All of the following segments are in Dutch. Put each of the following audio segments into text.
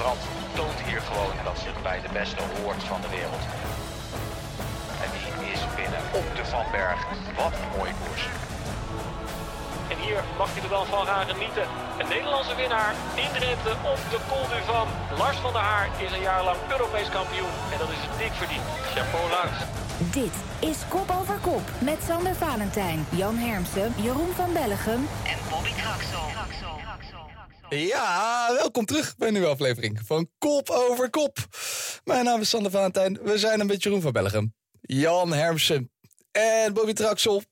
Brand toont hier gewoon dat zich bij de beste hoort van de wereld. En die is binnen op de Van Berg. Wat een mooie koers. En hier mag hij er dan van gaan genieten. Een Nederlandse winnaar in Drenthe op de Col du Van. Lars van der Haar is een jaar lang Europees kampioen. En dat is dik verdiend. Chapeau Lars. Dit is Kop over Kop met Sander Valentijn, Jan Hermsen, Jeroen van Bellegem en Bobby Traxel. Ja, welkom terug bij een nieuwe aflevering van Kop over Kop. Mijn naam is Sander Valentijn. We zijn een beetje Jeroen van Bellegem, Jan Hermsen en Bobby Traxel.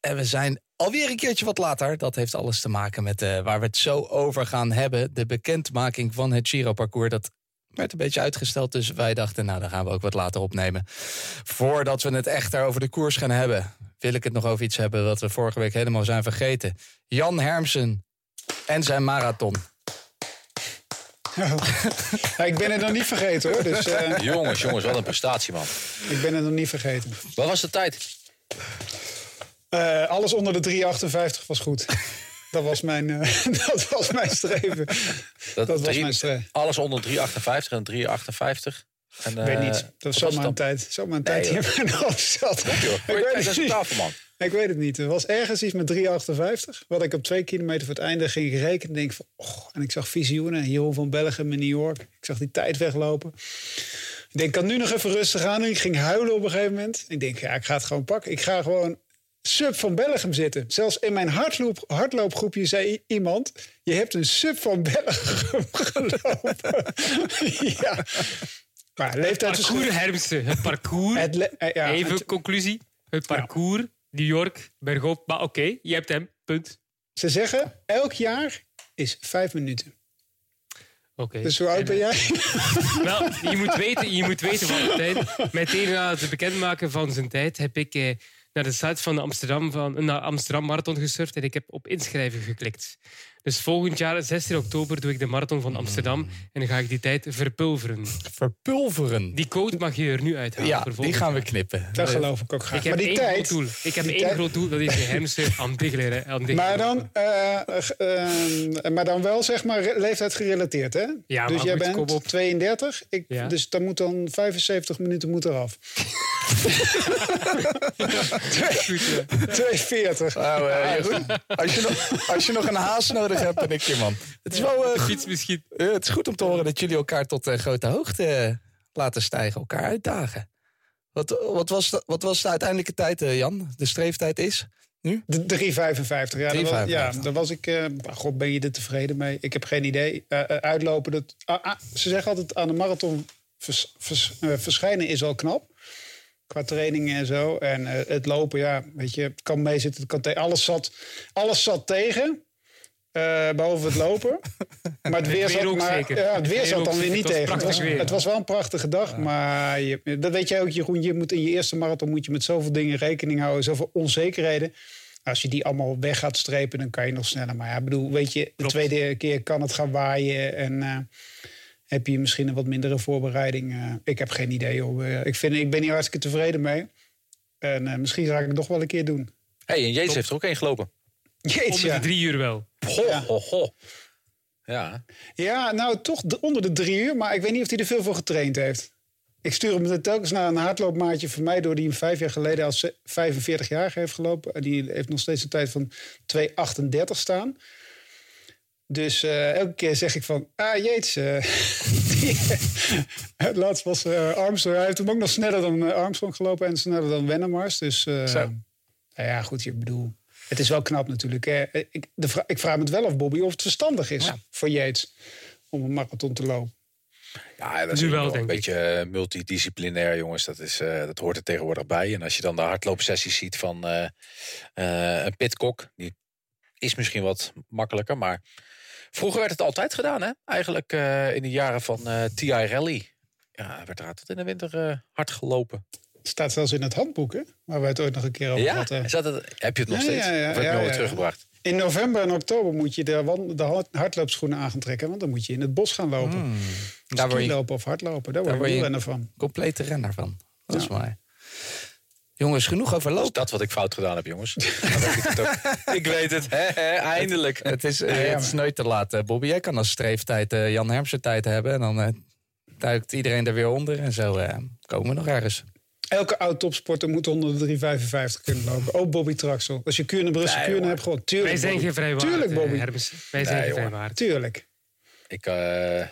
En we zijn alweer een keertje wat later. Dat heeft alles te maken met uh, waar we het zo over gaan hebben. De bekendmaking van het Giro-parcours. Dat werd een beetje uitgesteld, dus wij dachten, nou, dan gaan we ook wat later opnemen. Voordat we het echt over de koers gaan hebben, wil ik het nog over iets hebben wat we vorige week helemaal zijn vergeten. Jan Hermsen en zijn marathon. Ja, ik ben het nog niet vergeten hoor. Dus, uh... Jongens, jongens, wat een prestatie man. Ik ben het nog niet vergeten. Wat was de tijd? Uh, alles onder de 3,58 was goed. Dat was mijn, uh, dat was mijn streven. Dat, dat was mijn streven. Alles onder 3,58 en 3,58. En, weet niet. Dat was zomaar een tijd. Zomaar een tijd die in mijn hoofd zat. Ik weet het niet. man. Ik weet het niet. Er was ergens iets met 3,58. Wat ik op twee kilometer voor het einde ging rekenen. Denk van, oh, en ik zag visioenen. Jeroen van Belgium in New York. Ik zag die tijd weglopen. Ik denk, kan nu nog even rustig aan doen. Ik ging huilen op een gegeven moment. Ik denk, ja, ik ga het gewoon pakken. Ik ga gewoon sub van Belgium zitten. Zelfs in mijn hardloop, hardloopgroepje zei iemand... je hebt een sub van Belgium gelopen. ja. Maar leeftijd parcours, Hermsen. Het parcours. Het uh, ja, Even het, conclusie. Het parcours, ja. New York, bergop. Maar oké, okay, je hebt hem. Punt. Ze zeggen, elk jaar is vijf minuten. Oké. Okay. Dus hoe oud ben jij? Wel, je moet weten, je moet weten van de tijd. Meteen na het bekendmaken van zijn tijd heb ik... Eh, naar de site van de Amsterdam, van, naar Amsterdam Marathon gesurfd en ik heb op inschrijven geklikt. Dus volgend jaar, 16 oktober, doe ik de Marathon van Amsterdam en dan ga ik die tijd verpulveren. Verpulveren? Die code mag je er nu uithalen. Ja, die gaan we knippen. Dat geloof ik ook graag. Ik heb maar die één tijd, groot doel. Ik heb één tijd... groot doel, dat is de Hemse aan diggelen. Maar dan, uh, uh, maar dan wel zeg maar leeftijd gerelateerd, hè? Ja, dus jij bent op. 32, ik, ja. dus dan moet dan 75 minuten moet eraf. 240. Oh, uh, Jeroen, als, je nog, als je nog een haas nodig hebt, ben ik je man. Het is wel uh, fiets misschien. Uh, het is goed om te horen dat jullie elkaar tot uh, grote hoogte laten stijgen, elkaar uitdagen. Wat, wat, was, de, wat was de uiteindelijke tijd, Jan? De streeftijd is? Nu? De 3,55. Ja, 3, was, ja, daar was ik. Uh, God, ben je er tevreden mee? Ik heb geen idee. Uh, uitlopen. Dat, uh, ze zeggen altijd aan de marathon vers, vers, verschijnen is al knap. Qua trainingen en zo. En het lopen, ja, weet je, het kan meezitten. Het kan tegen. Alles, zat, alles zat tegen. Uh, behalve het lopen. Maar het weer, zat, maar, ja, het weer zat dan weer niet tegen. Het was, het was, wel een prachtige dag. Ja. Maar je, dat weet jij ook, Jeroen. Je moet in je eerste marathon moet je met zoveel dingen rekening houden. Zoveel onzekerheden. Als je die allemaal weg gaat strepen, dan kan je nog sneller. Maar ja, bedoel, weet je, de Klopt. tweede keer kan het gaan waaien. En uh, heb je misschien een wat mindere voorbereiding. Uh, ik heb geen idee. Hoor. Ik, vind, ik ben hier hartstikke tevreden mee. En misschien ga ik het nog wel een keer doen. hey, en Jeets heeft er ook één gelopen. Jeets, Onder ja. de drie uur wel. Ho, ja. Ho, ho. Ja. ja, nou toch onder de drie uur. Maar ik weet niet of hij er veel voor getraind heeft. Ik stuur hem telkens naar een hardloopmaatje van mij... door die hem vijf jaar geleden als 45 jaar heeft gelopen. En die heeft nog steeds een tijd van 2,38 staan. Dus uh, elke keer zeg ik van... Ah, Jeets. Uh, die, het laatst was uh, Armstrong. Hij heeft hem ook nog sneller dan Armstrong gelopen... en sneller dan Wennemars. Dus nou ja, goed, je bedoel... Het is wel knap natuurlijk. Ik, de, ik vraag me het wel af, Bobby, of het verstandig is ja. voor Yates om een marathon te lopen. Ja, dat is nu wel, een ik. beetje multidisciplinair, jongens. Dat, is, uh, dat hoort er tegenwoordig bij. En als je dan de hardloopsessies ziet van uh, uh, een pitkok, die is misschien wat makkelijker. Maar vroeger werd het altijd gedaan, hè? Eigenlijk in de jaren van TI Rally. Ja, werd er altijd in de winter hard gelopen staat zelfs in het handboek, hè? Waar we het ooit nog een keer over ja? hadden. Het, heb je het nog ja, steeds? Ja, ja, of heb je ja, het nooit ja. teruggebracht? In november en oktober moet je de, de hardloopschoenen aan gaan trekken. Want dan moet je in het bos gaan lopen. Hmm. Daar word je, lopen of hardlopen. Daar, daar word je je renner van. Complete renner van. Dat is. Jongens, genoeg over lopen. dat wat ik fout gedaan heb, jongens. ik, ik, weet het, eindelijk. Het, is, het is nooit te laat, Bobby. Jij kan als streeftijd Jan Hermsen tijd hebben. En dan duikt iedereen er weer onder. En zo komen we nog ergens. Elke oud-topsporter moet onder de 3,55 kunnen lopen. Ook Bobby Traxel. Als je Kuurne, Brussel, nee, Kuurne hebt, gewoon tuurlijk. Wij zijn geen vrijwaard. Tuurlijk, Bobby. Wij zijn geen vrijwaard. Tuurlijk. Ik, uh,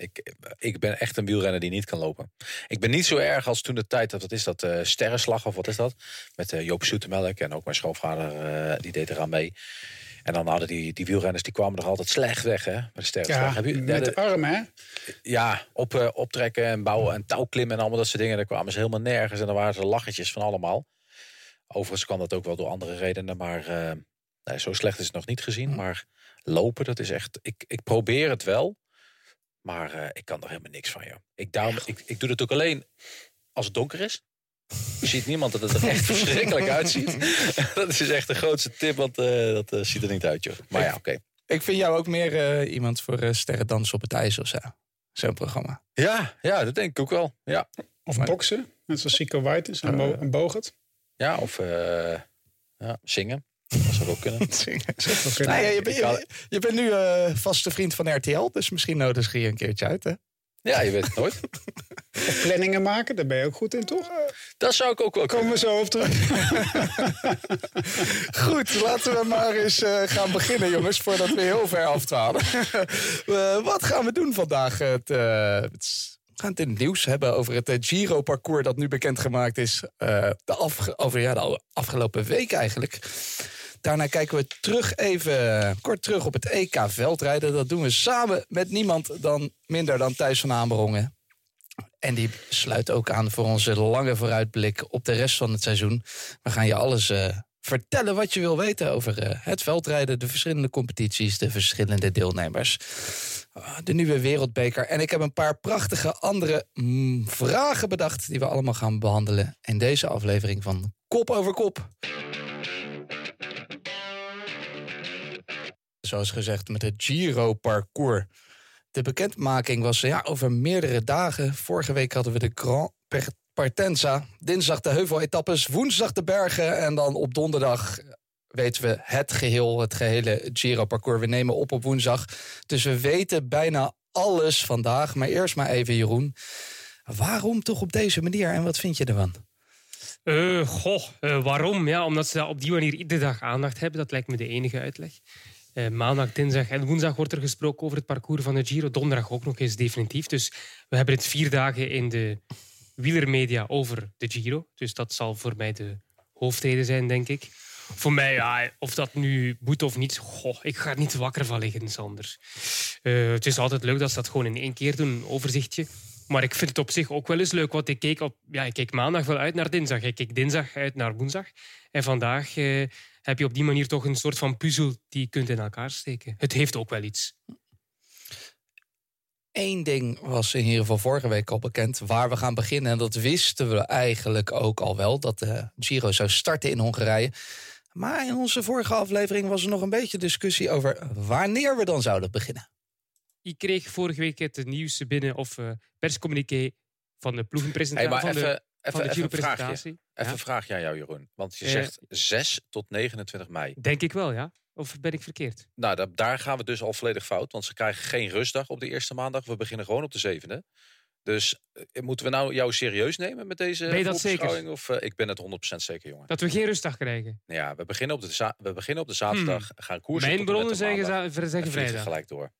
ik, ik ben echt een wielrenner die niet kan lopen. Ik ben niet zo erg als toen de tijd, dat, wat is dat, uh, sterrenslag of wat is dat? Met uh, Joop Soetemelk en ook mijn schoonvader, die deed eraan mee. En dan hadden die, die wielrenners, die kwamen er altijd slecht weg, hè? Met de sterrenslag. Ja, met de, arm, hè? Ja, op, optrekken en bouwen en touwklimmen en allemaal dat soort dingen. Daar kwamen ze helemaal nergens en dan waren ze lachetjes van allemaal. Overigens kan dat ook wel door andere redenen, maar nee, zo slecht is het nog niet gezien. Maar lopen, dat is echt... Ik, ik probeer het wel, maar uh, ik kan er helemaal niks van, joh. Ik, daarom, ik, ik doe het ook alleen als het donker is. Je ziet niemand dat het er echt verschrikkelijk uitziet. dat is echt de grootste tip, want uh, dat uh, ziet er niet uit, joh. Maar ja, oké. Okay. Ik vind jou ook meer iemand voor sterren dansen op het ijs of zo. Zo'n programma. Ja, ja, dat denk ik ook wel. Ja. Of maar... boksen, net zoals Sico White is en Bogert. Ja, of ja, zingen. Dat zou ook kunnen. Nou ja, je, ben, je, je, bent nu uh, vaste vriend van RTL, dus misschien nodig je hier een keertje uit, hè? Ja, je weet het nooit. Of planningen maken, daar ben je ook goed in, toch? Dat zou ik ook wel Komen we zo op terug. goed, laten we maar eens uh, gaan beginnen, jongens, voordat we heel ver afdwalen. uh, wat gaan we doen vandaag? Het, uh, het we gaan het in het nieuws hebben over het Giro-parcours dat nu bekendgemaakt is. de, over, ja, de afgelopen week eigenlijk. Daarna kijken we terug even kort terug op het EK veldrijden. Dat doen we samen met niemand dan minder dan Thijs van Amerongen. En die sluit ook aan voor onze lange vooruitblik op de rest van het seizoen. We gaan je alles uh, vertellen wat je wil weten over uh, het veldrijden, de verschillende competities, de verschillende deelnemers. Uh, de nieuwe wereldbeker. En ik heb een paar prachtige andere mm, vragen bedacht die we allemaal gaan behandelen in deze aflevering van Kop over Kop. Zoals gezegd, met het Giro-parcours. De bekendmaking was ja, over meerdere dagen. Vorige week hadden we de Grand Partenza. Dinsdag de heuveletappes, woensdag de bergen. En dan op donderdag weten we het geheel, het gehele Giro-parcours. We nemen op op woensdag. Dus we weten bijna alles vandaag. Maar eerst maar even, Jeroen. Waarom toch op deze manier en wat vind je ervan? Uh, goh, uh, waarom? Ja, omdat ze op die manier iedere dag aandacht hebben. Dat lijkt me de enige uitleg. Uh, maandag, dinsdag en woensdag wordt er gesproken over het parcours van de Giro. Donderdag ook nog eens definitief. Dus we hebben het vier dagen in de wielermedia over de Giro. Dus dat zal voor mij de hoofdreden zijn, denk ik. Voor mij, ja, of dat nu moet of niet, goh, ik ga er niet wakker van liggen, Sander. Het is altijd leuk dat ze dat gewoon in één keer doen, een overzichtje. Maar ik vind het op zich ook wel eens leuk, want ik keek, op, ja, ik keek maandag wel uit naar dinsdag. Ik keek dinsdag uit naar woensdag. En vandaag uh, heb je op die manier toch een soort van puzzel die je kunt in elkaar steken. Het heeft ook wel iets. Eén ding was in ieder geval vorige week al bekend waar we gaan beginnen. En dat wisten we eigenlijk ook al wel, dat de Giro zou starten in Hongarije. Maar in onze vorige aflevering was er nog een beetje discussie over wanneer we dan zouden beginnen. Ik kreeg vorige week het nieuws binnen of uh, perscommuniqué van de ploegenpresentatie. Hey, van de Even, even, een vraagje. Even een vraagje aan jou, Jeroen. Want je zegt 6 tot 29 mei. Denk ik wel, ja. Of ben ik verkeerd? Nou, daar gaan we dus al volledig fout. Want ze krijgen geen rustdag op de eerste maandag. We beginnen gewoon op de zevende. Dus eh, moeten we nou jou serieus nemen met deze Ben je dat zeker? Of uh, ik ben het 100% zeker, jongen. Dat we geen rustdag krijgen? Ja, we beginnen op de, we beginnen op de zaterdag. Hmm. Gaan koersen Mijn bronnen zeggen, zeggen vrijdag. gelijk door.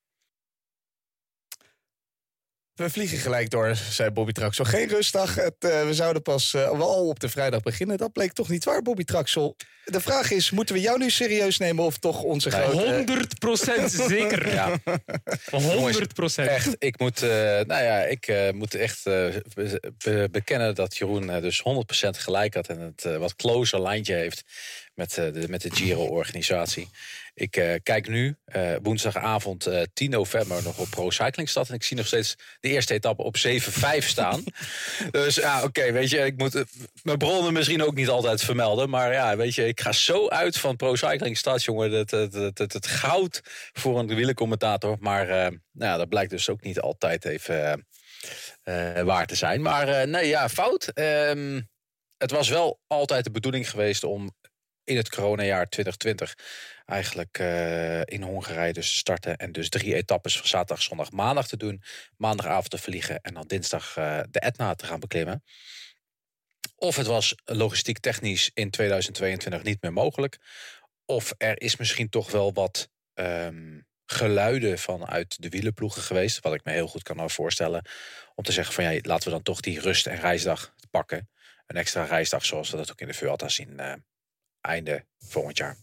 We vliegen gelijk door, zei Bobby Traxel. Geen rustdag. Het, uh, we zouden pas uh, wel op de vrijdag beginnen. Dat bleek toch niet waar, Bobby Traxel. De vraag is, moeten we jou nu serieus nemen of toch onze nee, grote... 100 procent zeker. Ja. 100 procent. Echt, ik moet, uh, nou ja, ik moet echt be bekennen dat Jeroen dus 100 procent gelijk had... en het wat closer lijntje heeft met, de, met de Giro-organisatie. Ik uh, kijk nu, uh, woensdagavond uh, 10 november, nog op Pro Cyclingstad. En ik zie nog steeds de eerste etappe op 7-5 staan. dus ja, oké, okay, weet je, ik moet mijn bronnen misschien ook niet altijd vermelden. Maar ja, weet je, ik ga zo uit van Pro Cyclingstad, jongen. Het, het, het, het, het goud voor een wielercommentator. Maar nou ja, dat blijkt dus ook niet altijd even waar te zijn. Maar nee, ja, fout. Um, het was wel altijd de bedoeling geweest om in het coronajaar 2020 eigenlijk uh, in Hongarije dus starten. En dus drie etappes van zaterdag, zondag, maandag te doen. Maandagavond te vliegen en dan dinsdag uh, de Etna te gaan beklimmen. Of het was logistiek technisch in 2022 niet meer mogelijk. Of er is misschien toch wel wat um, geluiden vanuit de wielenploegen geweest. Wat ik me heel goed kan voorstellen. Om te zeggen van ja, laten we dan toch die rust- en reisdag pakken. Een extra reisdag zoals we dat ook in de Vuelta zien uh, einde volgend jaar.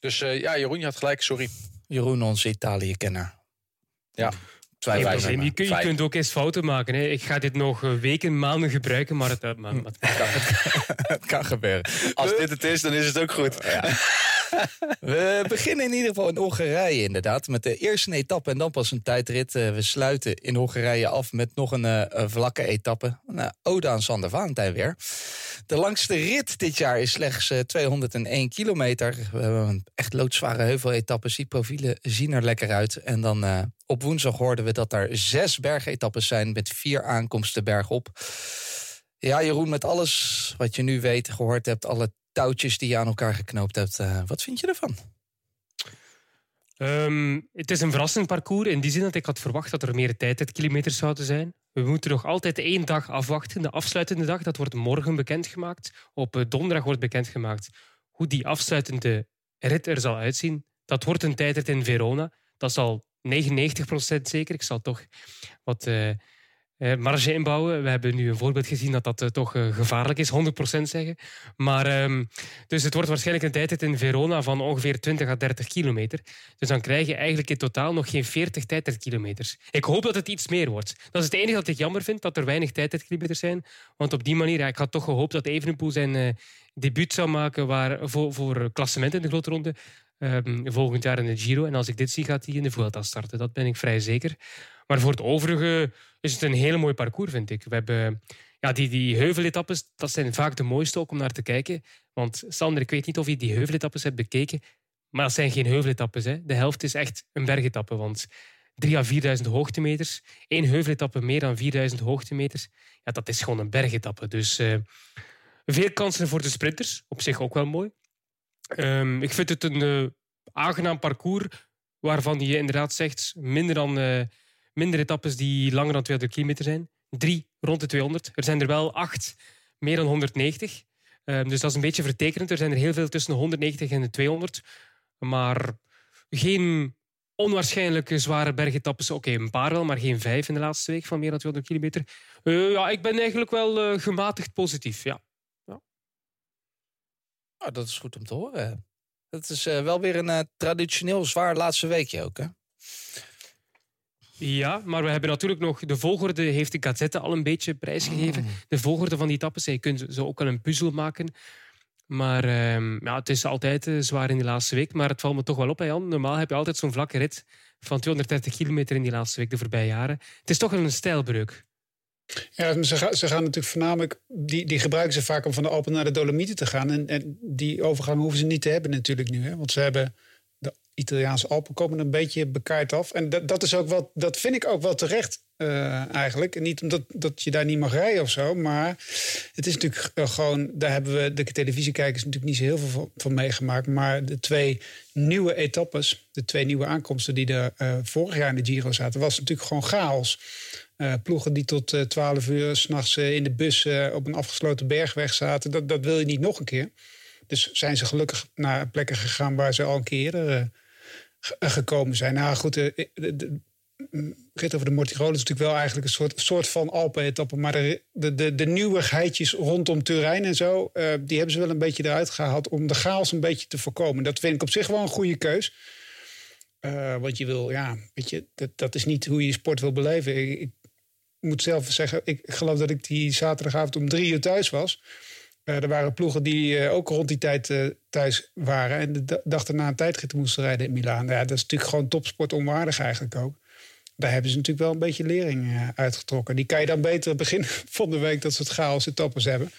Dus uh, ja, Jeroen, je had gelijk, sorry. Jeroen, onze Italië-kenner. Ja. Twee je, je, je kunt ook eens fouten maken. Hè. Ik ga dit nog eh, weken, maanden gebruiken, maar het, maar, het, kan, het kan gebeuren. Als dit het is, dan is het ook goed. Ja. We beginnen in ieder geval in Hongarije inderdaad. Met de eerste etappe en dan pas een tijdrit. Eh, we sluiten in Hongarije af met nog een, uh, vlakke etappe. Een ode aan Sander Valentijn weer. De langste rit dit jaar is slechts 201 kilometer. We hebben een echt loodzware heuveletappes. Die profielen zien er lekker uit. En dan op woensdag hoorden we dat er zes bergetappes zijn... met vier aankomsten bergop. Ja, Jeroen, met alles wat je nu weet, gehoord hebt... alle touwtjes die je aan elkaar geknoopt hebt. Uh, wat vind je ervan? Um, het is een verrassend parcours in die zin dat ik had verwacht dat er meer tijdritkilometers zouden zijn. We moeten nog altijd één dag afwachten. De afsluitende dag, dat wordt morgen bekendgemaakt. Op eh, donderdag wordt bekendgemaakt hoe die afsluitende rit er zal uitzien. Dat wordt een tijdrit in Verona. Dat zal 99% zeker. Ik zal toch wat uh, marge inbouwen. We hebben nu een voorbeeld gezien dat dat uh, toch uh, gevaarlijk is, 100% zeggen. Maar, um, dus het wordt waarschijnlijk een tijdrit in Verona van ongeveer 20 à 30 kilometer. Dus dan krijg je eigenlijk in totaal nog geen 40 tijdritkilometers. Ik hoop dat het iets meer wordt. Dat is het enige dat ik jammer vind, dat er weinig tijdritkilometers zijn. Want op die manier, ik had toch gehoopt dat Evenepoel zijn debuut zou maken waar, voor, voor klassement in de grote ronde. Um, volgend jaar in de Giro. En als ik dit zie, gaat hij in de Vuelta starten. Dat ben ik vrij zeker. Maar voor het overige is het een hele mooi parcours, vind ik. We hebben ja, die, die heuveletappes, dat zijn vaak de mooiste om naar te kijken. Want Sander, ik weet niet of je die heuveletappes hebt bekeken, maar dat zijn geen heuveletappes. Hè. De helft is echt een bergetappe, want 3 à 4.000 hoogtemeters, één heuveletappe meer dan 4.000 hoogtemeters, ja, dat is gewoon een bergetappe. Dus uh, veel kansen voor de sprinters, op zich ook wel mooi. Um, ik vind het een uh, aangenaam parcours waarvan je inderdaad zegt minder dan uh, minder etappes die langer dan 200 kilometer zijn. Drie rond de 200. Er zijn er wel acht meer dan 190. Um, dus dat is een beetje vertekenend. Er zijn er heel veel tussen de 190 en de 200. Maar geen onwaarschijnlijke zware bergetappes. Oké, een paar wel, maar geen vijf in de laatste week van meer dan 200 kilometer. Uh, ja, ik ben eigenlijk wel uh, gematigd positief, ja. ja. Oh, dat is goed om te horen. Het is uh, wel weer een traditioneel zwaar laatste weekje ook, hè? Ja, maar we hebben natuurlijk nog... De volgorde heeft de Gazette al een beetje prijsgegeven. Mm. De volgorde van die tappes. Je kunt zo ook wel een puzzel maken. Maar um, ja, het is altijd uh, zwaar in die laatste week. Maar het valt me toch wel op, hè, Jan. Normaal heb je altijd zo'n vlakke rit van 230 kilometer in die laatste week de voorbije jaren. Het is toch wel een stijlbreuk. Ja, ze gaan, ze gaan natuurlijk voornamelijk... Die, die gebruiken ze vaak om van de Alpen naar de Dolomieten te gaan. En, en die overgang hoeven ze niet te hebben natuurlijk nu. Hè? Want ze hebben Italiaanse Alpen komen een beetje bekaard af. En dat, dat, is ook wel, dat vind ik ook wel terecht uh, eigenlijk. Niet omdat dat je daar niet mag rijden of zo. Maar het is natuurlijk uh, gewoon... Daar hebben we de televisiekijkers natuurlijk niet zo heel veel van, van meegemaakt. Maar de twee nieuwe etappes, de twee nieuwe aankomsten... die er uh, vorig jaar in de Giro zaten... was natuurlijk gewoon chaos. ploegen die tot 12 uur s'nachts in de bus op een afgesloten bergweg zaten. Dat, dat wil je niet nog een keer. Dus zijn ze gelukkig naar plekken gegaan waar ze al een keer gekomen zijn. Nou goed, de, de, de rit over de Mortirolo is natuurlijk wel eigenlijk een soort, soort van Alpen-etappe. Maar de, de, de, nieuwigheidjes rondom Turijn en zo, die hebben ze wel een beetje eruit gehaald om de chaos een beetje te voorkomen. Dat vind ik op zich wel een goede keus. Want je wil, ja, weet je, dat, dat is niet hoe je sport wil beleven. Ik, ik moet zelf zeggen, ik geloof dat ik die zaterdagavond om drie uur thuis was. Uh, er waren ploegen die uh, ook rond die tijd uh, thuis waren. En de dag daarna een tijdrit moesten rijden in Milaan. Ja, dat is natuurlijk gewoon topsport onwaardig eigenlijk ook. Daar hebben ze natuurlijk wel een beetje lering uitgetrokken. Die kan je dan beter begin van de week dat ze het chaos etappes hebben.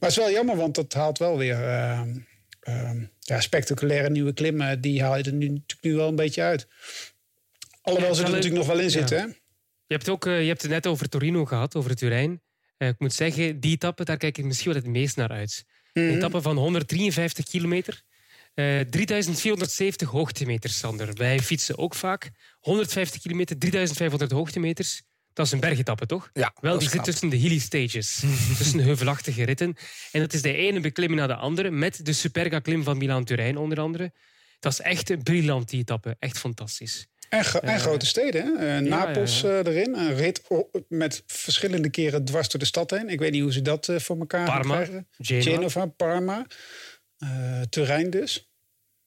Maar het is wel jammer, want dat haalt wel weer ehm, ehm, ja, spectaculaire nieuwe klimmen. Die haal je er nu, natuurlijk nu wel een beetje uit. Alhoewel ze er natuurlijk nog wel in zitten. Hè? Je hebt, ook, je hebt het net over Torino gehad, over Turijn. Ik moet zeggen, die etappe, daar kijk ik misschien wel het meest naar uit. Een mhm. etappe van 153 kilometer. 3470 hoogtemeters, Sander. Wij fietsen ook vaak. 150 kilometer, 3500 hoogtemeters. Dat is een bergetappe, toch? Ja. Wel, die zit tussen de hilly stages. tussen de heuvelachtige ritten. En dat is de ene beklimming na de andere. Met de Superga-klim van Milaan-Turijn onder andere. Dat is echt een briljant, die etappe. Echt fantastisch. En, en eh, grote steden, hè? Uh, Napels ja, ja, erin. Een rit met verschillende keren dwars door de stad heen. Ik weet niet hoe ze dat uh, voor elkaar Parma, krijgen. Genova, Parma. Turijn dus.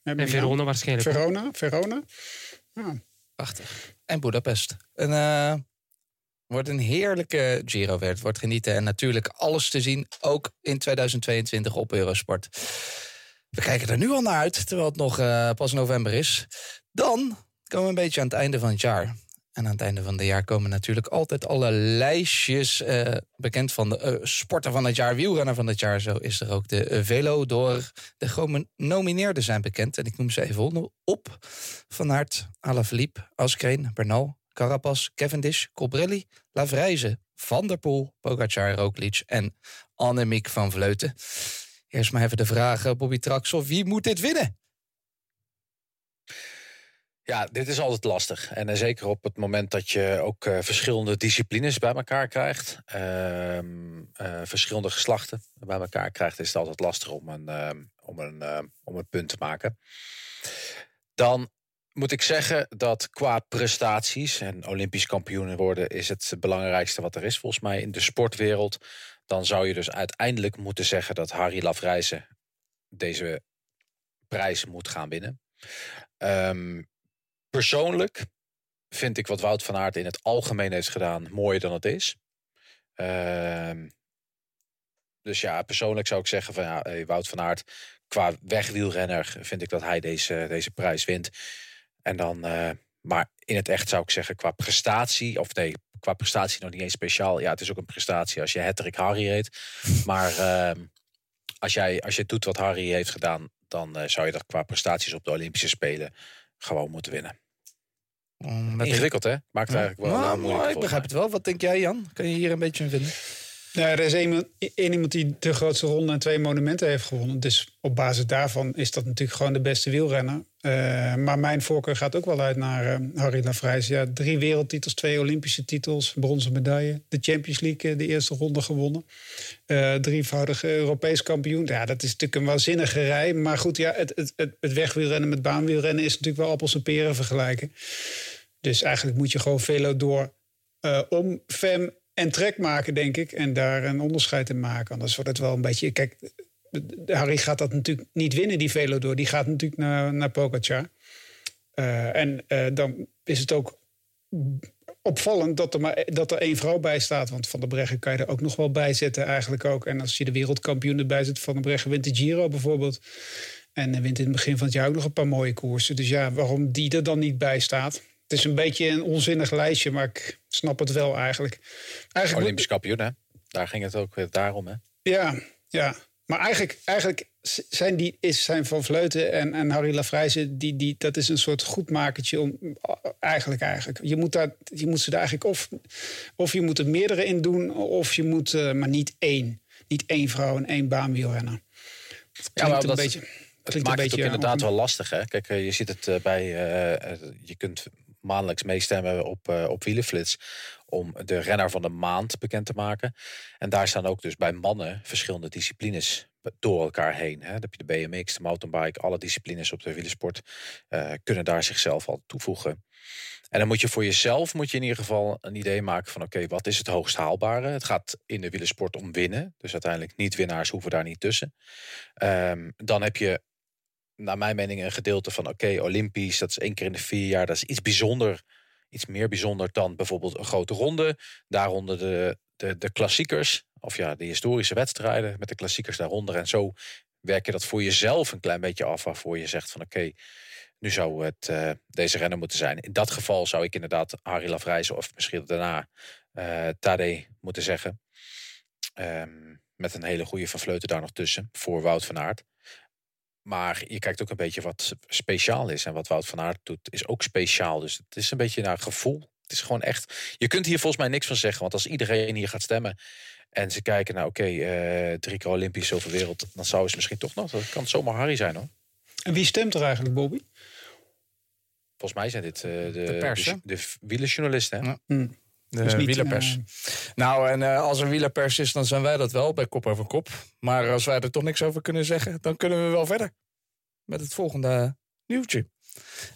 En Verona waarschijnlijk. Verona, Verona. Ja. Prachtig. En Budapest. Een, Wordt een heerlijke Giro werd. Wordt genieten. En natuurlijk alles te zien. Ook in 2022 op Eurosport. We kijken er nu al naar uit. Terwijl het nog uh, pas november is. Dan komen we een beetje aan het einde van het jaar. En aan het einde van het jaar komen natuurlijk altijd alle lijstjes uh, bekend van de uh, sporten van het jaar, wielrenner van het jaar. Zo is er ook de Velo door de genomineerden zijn bekend. En ik noem ze even op. Van Aert, Alaphilippe, Askreen, Bernal, Carapaz, Cavendish, Colbrelli, Lavrijze, Van der Poel, Pogacar, Roglic en Annemiek van Vleuten. Eerst maar even de vraag, Bobby Traxel, wie moet dit winnen? Ja, dit is altijd lastig. En uh, zeker op het moment dat je ook uh, verschillende disciplines bij elkaar krijgt. Uh, verschillende geslachten bij elkaar krijgt, is het altijd lastig om een, ehm, om een, om een punt te maken. Dan moet ik zeggen dat qua prestaties en Olympisch kampioen worden is het belangrijkste wat er is volgens mij in de sportwereld. Dan zou je dus uiteindelijk moeten zeggen dat Harry Lafreize deze prijs moet gaan winnen. Um, persoonlijk vind ik wat Wout van Aert in het algemeen heeft gedaan mooier dan het is. Um, dus ja, persoonlijk zou ik zeggen van ja, Wout van Aert qua wegwielrenner vind ik dat hij deze, deze prijs wint. En dan, uh, maar in het echt zou ik zeggen, qua prestatie, of nee, qua prestatie nog niet eens speciaal. Ja, het is ook een prestatie als je Hattrick Harry heet. Maar uh, als, jij, als je doet wat Harry heeft gedaan, dan uh, zou je dat qua prestaties op de Olympische Spelen gewoon moeten winnen. Ingewikkeld, hè? Maakt het eigenlijk wel nou, moeilijk. Ik begrijp het wel. Wat denk jij, Jan? Kan je hier een beetje in vinden? Nou, er is één, iemand die de grootste ronde en twee monumenten heeft gewonnen. Dus op basis daarvan is dat natuurlijk gewoon de beste wielrenner. Uh, maar mijn voorkeur gaat ook wel uit naar uh, Harry Lafrijs. Ja, drie wereldtitels, twee Olympische titels, bronzen medaille. De Champions League, eh, de eerste ronde gewonnen. Drievoudige Europees kampioen. Ja, dat is natuurlijk een waanzinnige rij. Maar goed, ja, het, het, het, het wegwielrennen met baanwielrennen is natuurlijk wel appels en peren vergelijken. Dus eigenlijk moet je gewoon velo door om Fem en trek maken, denk ik. En daar een onderscheid in maken. Anders wordt het wel een beetje. Kijk, Harry gaat dat natuurlijk niet winnen, die Velo door. Die gaat natuurlijk naar, naar Pogacar. Uh, en uh, dan is het ook opvallend dat er maar dat er één vrouw bij staat. Want Van der Breggen kan je er ook nog wel bij zetten eigenlijk ook. En als je de wereldkampioen erbij zet, Van der Breggen wint de Giro bijvoorbeeld. En wint in het begin van het jaar ook nog een paar mooie koersen. Dus ja, waarom die er dan niet bij staat. Het is een beetje een onzinnig lijstje, maar ik snap het wel eigenlijk. eigenlijk Olympisch kampioen, hè? Daar ging het ook weer daarom, hè? Ja, ja. Maar eigenlijk, eigenlijk zijn, die, is zijn Van Vleuten en, en Harry Lafrijze... Die, die, dat is een soort goedmakertje om... Eigenlijk, eigenlijk. Je moet, daar, je moet ze daar eigenlijk... Of, of je moet er meerdere in doen, of je moet... Uh, maar niet één. Niet één vrouw en één baanwielrenner. Ja, maar een dat, beetje... Het maakt het ook inderdaad wel lastig. Hè? Kijk, eh, je ziet het eh, bij. Uh, je kunt maandelijks meestemmen op, uh, op Wielenflits. Om de renner van de maand bekend te maken. En daar staan ook dus bij mannen verschillende disciplines door elkaar heen. Hè. Dan heb je de BMX, de mountainbike, alle disciplines op de wielersport uh, kunnen daar zichzelf al toevoegen. En dan moet je voor jezelf moet je in ieder geval een idee maken van oké, wat is het hoogst haalbare? Het gaat in de wielersport om winnen. Dus uiteindelijk niet winnaars hoeven daar niet tussen. Um, dan heb je naar mijn mening een gedeelte van oké, Olympisch, dat is één keer in de vier jaar, dat is iets bijzonder, iets meer bijzonder dan bijvoorbeeld een grote ronde. Daaronder de, de, de klassiekers, of ja, de historische wedstrijden met de klassiekers daaronder. En zo werk je dat voor jezelf een klein beetje af, waarvoor je zegt van oké, nu zou het uh, deze renner moeten zijn. In dat geval zou ik inderdaad Harry Lafrijzen of misschien daarna uh, Tade moeten zeggen. Um, met een hele goede Van daar nog tussen voor Wout van Aert. Maar je kijkt ook een beetje wat speciaal is. En wat Wout van Aert doet, is ook speciaal. Dus het is een beetje naar gevoel. Het is gewoon echt. Je kunt hier volgens mij niks van zeggen. Want als iedereen hier gaat stemmen. En ze kijken naar, oké, okay, uh, drie keer Olympisch wereld, Dan zou het misschien toch nog. Dat kan zomaar Harry zijn hoor. En wie stemt er eigenlijk, Bobby? Volgens mij zijn dit uh, de, de, pers, de, de wielerjournalisten. Ja. Hmm. De dus wielerpers. Uh... Nou, en uh, als er wielerpers is, dan zijn wij dat wel bij kop over kop. Maar als wij er toch niks over kunnen zeggen, dan kunnen we wel verder. Met het volgende nieuwtje.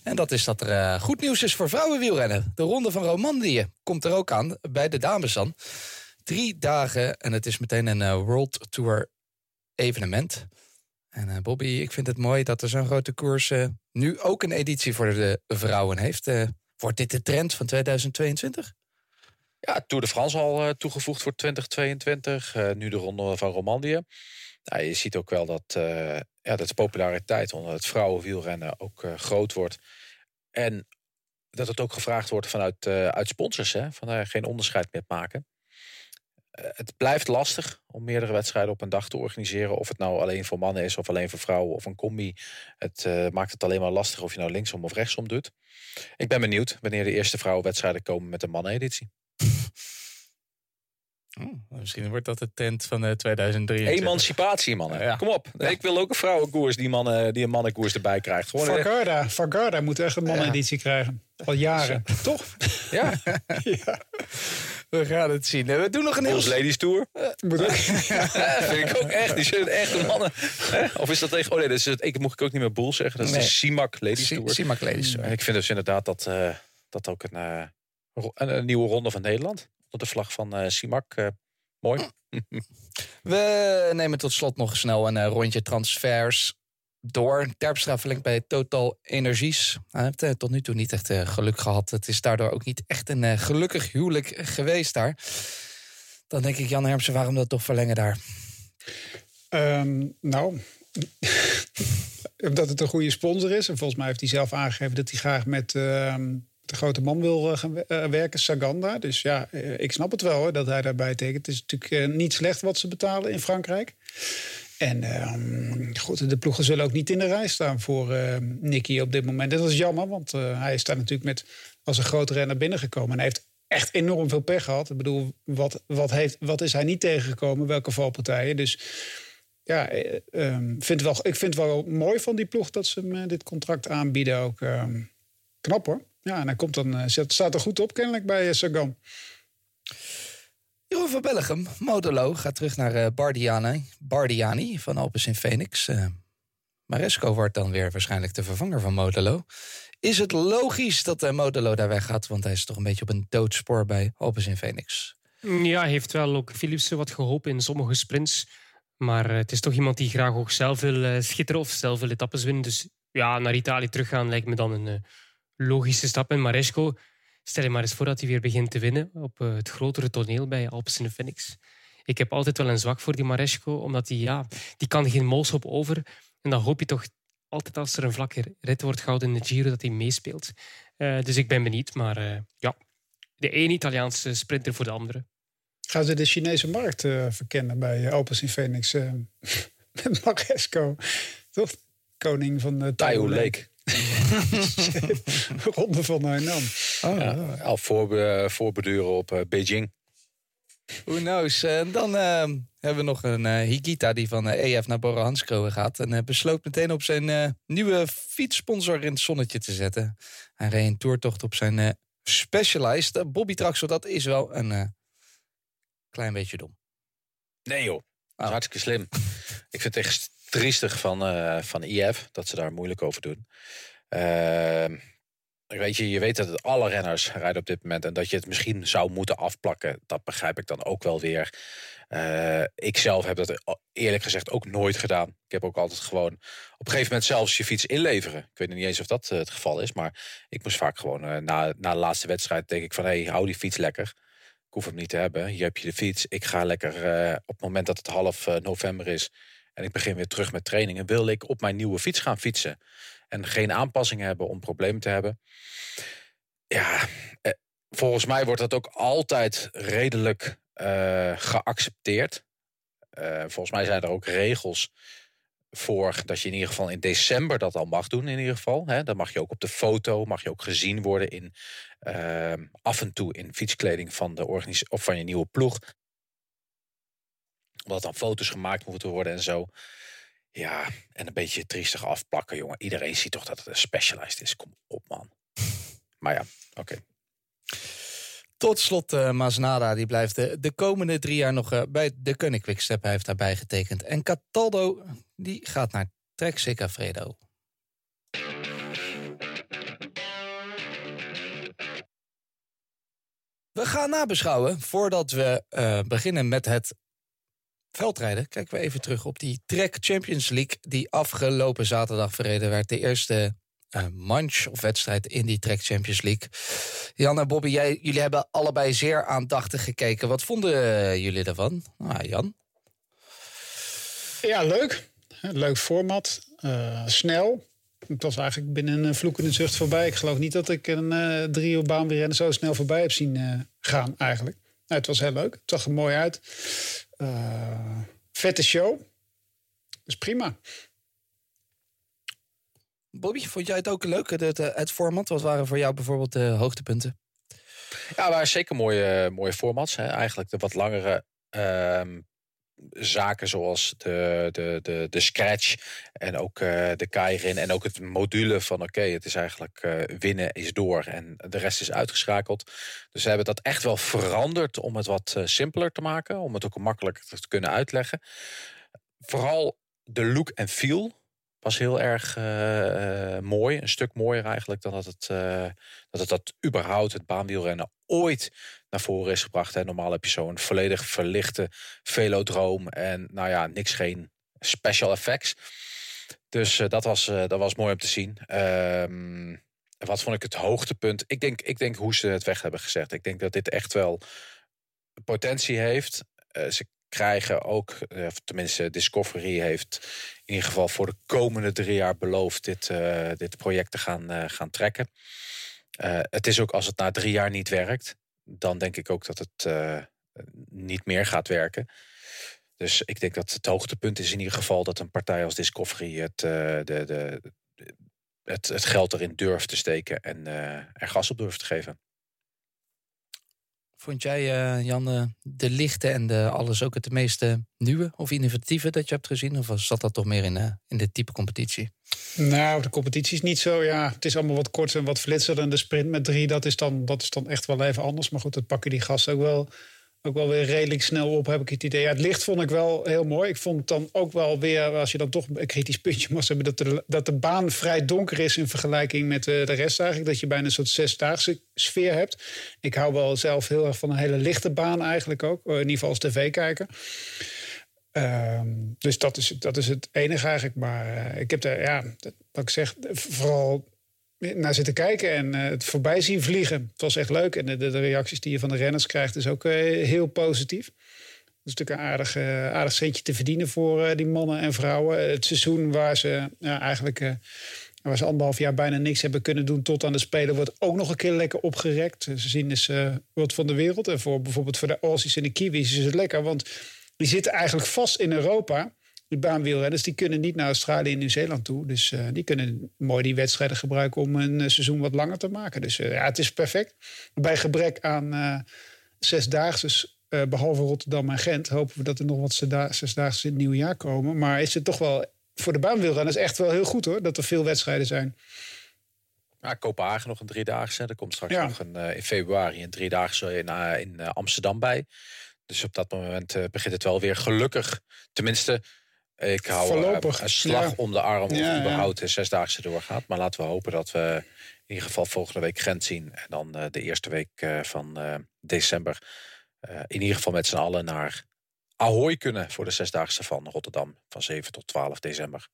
En dat is dat er uh, goed nieuws is voor vrouwenwielrennen. De Ronde van Romandie komt er ook aan, bij de dames dan. Drie dagen en het is meteen een World Tour evenement. En Bobby, ik vind het mooi dat er zo'n grote koers nu ook een editie voor de vrouwen heeft. wordt dit de trend van 2022? Ja, Tour de France al uh, toegevoegd voor 2022. Uh, nu de Ronde van Romandie. Je ziet ook wel dat, uh, ja, dat de populariteit onder het vrouwenwielrennen ook groot wordt. En dat het ook gevraagd wordt vanuit uit sponsors. Hè, van geen onderscheid meer maken. het blijft lastig om meerdere wedstrijden op een dag te organiseren. Of het nou alleen voor mannen is of alleen voor vrouwen of een combi. Het maakt het alleen maar lastig of je nou linksom of rechtsom doet. Ik ben benieuwd wanneer de eerste vrouwenwedstrijden komen met een manneneditie. Oh, misschien wordt dat de tent van uh, 2023. Emancipatie, mannen. Kom op. Ik wil ook een vrouwenkoers die, mannen, die een mannenkoers erbij krijgt. Gewoon Vargarda, Vargarda moet echt een manneneditie krijgen. Al jaren. Toch? Ja. ja. We gaan het zien. We doen nog een heel... Ladies Tour. Moet ook. vind ik ook echt. Die zijn echt de mannen. Of is dat tegen... Oh nee, dat is het, ik, moet ik ook niet meer boel zeggen. Dat is de CIMAC Ladies Tour. CIMAC Ladies Tour. Ik vind dus inderdaad dat, uh, dat ook een, uh, een, nieuwe ronde van Nederland. Op de vlag van uh, CIMAC. mooi. We nemen tot slot nog snel een rondje transfers door. Terpstra verlengt bij Total Energies. Hij heeft uh, tot nu toe niet echt uh, geluk gehad. Het is daardoor ook niet echt een uh, gelukkig huwelijk geweest daar. Dan denk ik, Jan Hermsen, waarom dat toch verlengen daar? Um, nou, omdat het een goede sponsor is. En volgens mij heeft hij zelf aangegeven dat hij graag met ehm, de grote man wil gaan werken, Saganda. Dus ja, ik snap het wel hoor, dat hij daarbij tekent. Het is natuurlijk niet slecht wat ze betalen in Frankrijk. En uh, goed, de ploegen zullen ook niet in de rij staan voor Nicky op dit moment. En dat is jammer, want hij is daar natuurlijk met als een grote renner binnengekomen. En hij heeft echt enorm veel pech gehad. Ik bedoel, wat, wat, heeft, wat is hij niet tegengekomen? Welke valpartijen? Dus ja, um, vind wel, ik vind het wel mooi van die ploeg dat ze hem dit contract aanbieden. Ook um, knap hoor. Ja, en hij komt dan, staat er goed op kennelijk bij Sagan. Jeroen van Bellegem, Modelo, gaat terug naar uh, Bardiani, Bardiani van Alpes in Phoenix. Uh, Maresco wordt dan weer waarschijnlijk de vervanger van Modelo. Is het logisch dat uh, Modelo daar weg gaat? Want hij is toch een beetje op een doodspoor bij Alpes in Phoenix. Ja, hij heeft wel ook Philipsen wat geholpen in sommige sprints. Maar het is toch iemand die graag ook zelf wil schitteren of zelf wil etappes winnen. Dus ja, naar Italië teruggaan lijkt me dan een logische stap. En Maresco Stel je maar eens voor dat hij weer begint te winnen op eh, het grotere toneel bij Alpes in de Phoenix. Ik heb altijd wel een zwak voor die Maresco, omdat hij, ja, die kan geen molshop over. En dan hoop je toch altijd als er een vlakke rit wordt gehouden in de Giro dat hij meespeelt. Uh, dus ik ben benieuwd, maar uh, ja, de ene Italiaanse sprinter voor de andere. Gaan ze de Chinese markt uh, verkennen bij Alpes in Phoenix met Maresco? Toch? Koning van de Taiwo Lake. Ronde van Hainan. Oh, ja, al voorbeduren op uh, Beijing. Who knows. En dan uh, hebben we nog een uh, Higita die van uh, EF naar Bora Hansgrohe gaat. En besloot meteen op zijn nieuwe fietssponsor in het zonnetje te zetten. Hij reed een toertocht op zijn Specialized. Bobby Traxel, dat is wel een klein beetje dom. Nee joh, oh. hartstikke slim. Ik vind het echt triestig van, uh, van IF dat ze daar moeilijk over doen. Uh, weet je, je weet dat alle renners rijden op dit moment en dat je het misschien zou moeten afplakken. Dat begrijp ik dan ook wel weer. Uh, ik zelf heb dat eerlijk gezegd ook nooit gedaan. Ik heb ook altijd gewoon op een gegeven moment zelfs je fiets inleveren. Ik weet niet eens of dat het geval is, maar ik moest vaak gewoon na, na de laatste wedstrijd denk ik van hé, hey, hou die fiets lekker. Ik hoef hem niet te hebben. Hier heb je de fiets. Ik ga lekker op het moment dat het half november is en ik begin weer terug met trainingen, wil ik op mijn nieuwe fiets gaan fietsen. En geen aanpassingen hebben om problemen te hebben. Ja, eh, volgens mij wordt dat ook altijd redelijk uh, geaccepteerd. Uh, volgens mij zijn er ook regels voor dat je in ieder geval in december dat al mag doen. In ieder geval. Hè. Dan mag je ook op de foto, mag je ook gezien worden in af en toe in fietskleding van de of van je nieuwe ploeg. Wat dan foto's gemaakt moeten worden en zo. Ja, en een beetje triestig afplakken, jongen. Iedereen ziet toch dat het een specialized is. Kom op, man. Maar ja, oké. Tot slot, uh, Masnada die blijft de, de komende drie jaar nog uh, bij de Koning Quickstep. Hij heeft daarbij getekend. En Cataldo die gaat naar Trek Segafredo. We gaan nabeschouwen voordat we uh, beginnen met het veldrijden. Kijken we even terug op die Trek Champions League die afgelopen zaterdag verreden werd. De eerste uh, manch of wedstrijd in die Trek Champions League. Jan en Bobby, jij, jullie hebben allebei zeer aandachtig gekeken. Wat vonden uh, jullie ervan? Ah, Jan? Ja, leuk. Leuk format. Uh, snel. Het was eigenlijk binnen een vloekende zucht voorbij. Ik geloof niet dat ik een uh, drie baanwielrennen zo snel voorbij heb zien gaan eigenlijk. Nou, het was heel leuk. Het zag er mooi uit. Vette show. Dus prima. Bobby, vond jij het ook leuk, het, het format? Wat waren voor jou bijvoorbeeld de hoogtepunten? Ja, waren zeker mooie, mooie formats. Hè. Eigenlijk de wat langere uh, zaken zoals de, de, de, de scratch en ook uh, de keirin en ook het module van oké, het is eigenlijk uh, winnen is door en de rest is uitgeschakeld. Dus ze hebben dat echt wel veranderd om het wat uh, simpeler te maken, om het ook makkelijker te kunnen uitleggen. Vooral de look en feel was heel erg mooi. Een stuk mooier eigenlijk dan dat het, dat het dat überhaupt het baanwielrennen ooit naar voren is gebracht. Hè. Normaal heb je zo'n volledig verlichte velodroom en nou ja, niks geen special effects. Dus uh, dat, was, dat was mooi om te zien. Ehm, wat vond ik het hoogtepunt? Ik denk, ik denk hoe ze het weg hebben gezegd. Ik denk dat dit echt wel potentie heeft. ze krijgen ook, of tenminste Discovery heeft in ieder geval voor de komende drie jaar beloofd dit, dit project te gaan, gaan trekken. Het is ook als het na drie jaar niet werkt, dan denk ik ook dat het niet meer gaat werken. Dus ik denk dat het hoogtepunt is in ieder geval dat een partij als Discovery het, de, de, het, het geld erin durft te steken en er gas op durft te geven. Vond jij, uh, Jan, de lichte en de alles ook het meeste nieuwe of innovatieve dat je hebt gezien? Of zat dat toch meer in, uh, in de type competitie? Nou, de competitie is niet zo. Ja, het is allemaal wat korter en wat flitser. En de sprint met drie, dat is, dan, dat is dan echt wel even anders. Maar goed, dat pakken die gasten ook wel ook wel weer redelijk snel op, heb ik het idee. Het licht vond ik wel heel mooi. Ik vond dan ook wel weer, als je dan toch een kritisch puntje mag hebben... dat de, dat de baan vrij donker is in vergelijking met de, de rest eigenlijk. Dat je bijna een soort zesdaagse sfeer hebt. Ik hou wel zelf heel erg van een hele lichte baan eigenlijk ook. In ieder geval als tv-kijker. Ehm, dus dat is, dat is het enige eigenlijk. Maar uh, ik heb daar, ja, wat ik zeg, vooral naar zitten kijken en uh, het voorbij zien vliegen. Het was echt leuk. En de, reacties die je van de renners krijgt is ook uh, heel positief. Het is natuurlijk een aardig, uh, aardig centje te verdienen voor die mannen en vrouwen. Het seizoen waar ze eigenlijk waar ze anderhalf jaar bijna niks hebben kunnen doen tot aan de Spelen... wordt ook nog een keer lekker opgerekt. Ze zien is wat van de wereld. En voor bijvoorbeeld voor de Aussies en de Kiwis is het lekker. Want die zitten eigenlijk vast in Europa de baanwielrenners die kunnen niet naar Australië en Nieuw-Zeeland toe. Dus uh, die kunnen mooi die wedstrijden gebruiken om een uh, seizoen wat langer te maken. Dus uh, ja, het is perfect. Bij gebrek aan zesdaagse, behalve Rotterdam en Gent, hopen we dat er nog wat zesdaagse in het nieuwe jaar komen. Maar is het toch wel voor de baanwielrenners echt wel heel goed hoor, dat er veel wedstrijden zijn. Ja, Kopenhagen nog een driedaagse. Er komt straks nog een, in februari een driedaagse in, in Amsterdam bij. Dus op dat moment begint het wel weer gelukkig. Tenminste, ik hou eh, Voorlopig. een slag om de arm of ja, überhaupt de zesdaagse doorgaat. Maar laten we hopen dat we in ieder geval volgende week Gent zien. En dan uh, de eerste week uh, van uh, december in ieder geval met z'n allen naar Ahoy kunnen voor de zesdaagse van Rotterdam van 7 tot 12 december.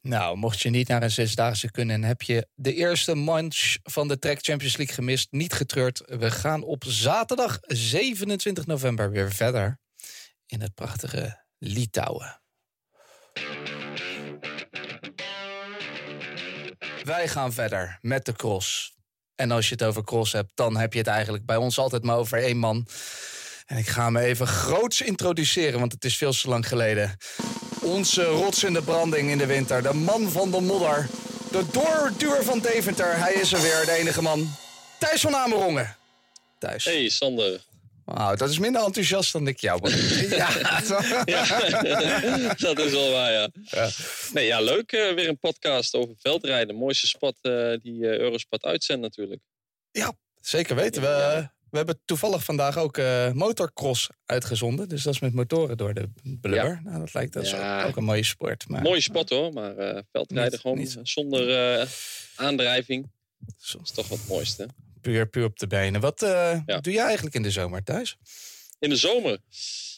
Nou, mocht je niet naar een zesdaagse kunnen en heb je de eerste manch van de Trek Champions League gemist, niet getreurd. We gaan op zaterdag 27 november weer verder in het prachtige Litouwen. Wij gaan verder met de cross. En als je het over cross hebt, dan heb je het eigenlijk bij ons altijd maar over één man. En ik ga me even groots introduceren, want het is veel te lang geleden. Onze rots in de branding in de winter. De man van de modder. De doorduur van Deventer. Hij is er weer, de enige man. Thijs van Amerongen. Thijs. Hey Sander. Dat is minder enthousiast dan ik jou ben. ja, ja. dat is wel waar, ja. ja. Nee, ja, leuk. Uh, weer een podcast over veldrijden. Mooiste spot uh, die uh, Eurosport uitzendt natuurlijk. Ja, zeker weten. We, we hebben toevallig vandaag ook motocross uitgezonden. Dus dat is met motoren door de blubber. Nou, dat lijkt dat ook een mooie sport. Maar, mooie spot hoor, maar veldrijden niet, gewoon niet. zonder aandrijving. Dat is toch wat het mooiste. Puur, puur op de benen. Wat ja. doe jij eigenlijk in de zomer thuis? In de zomer?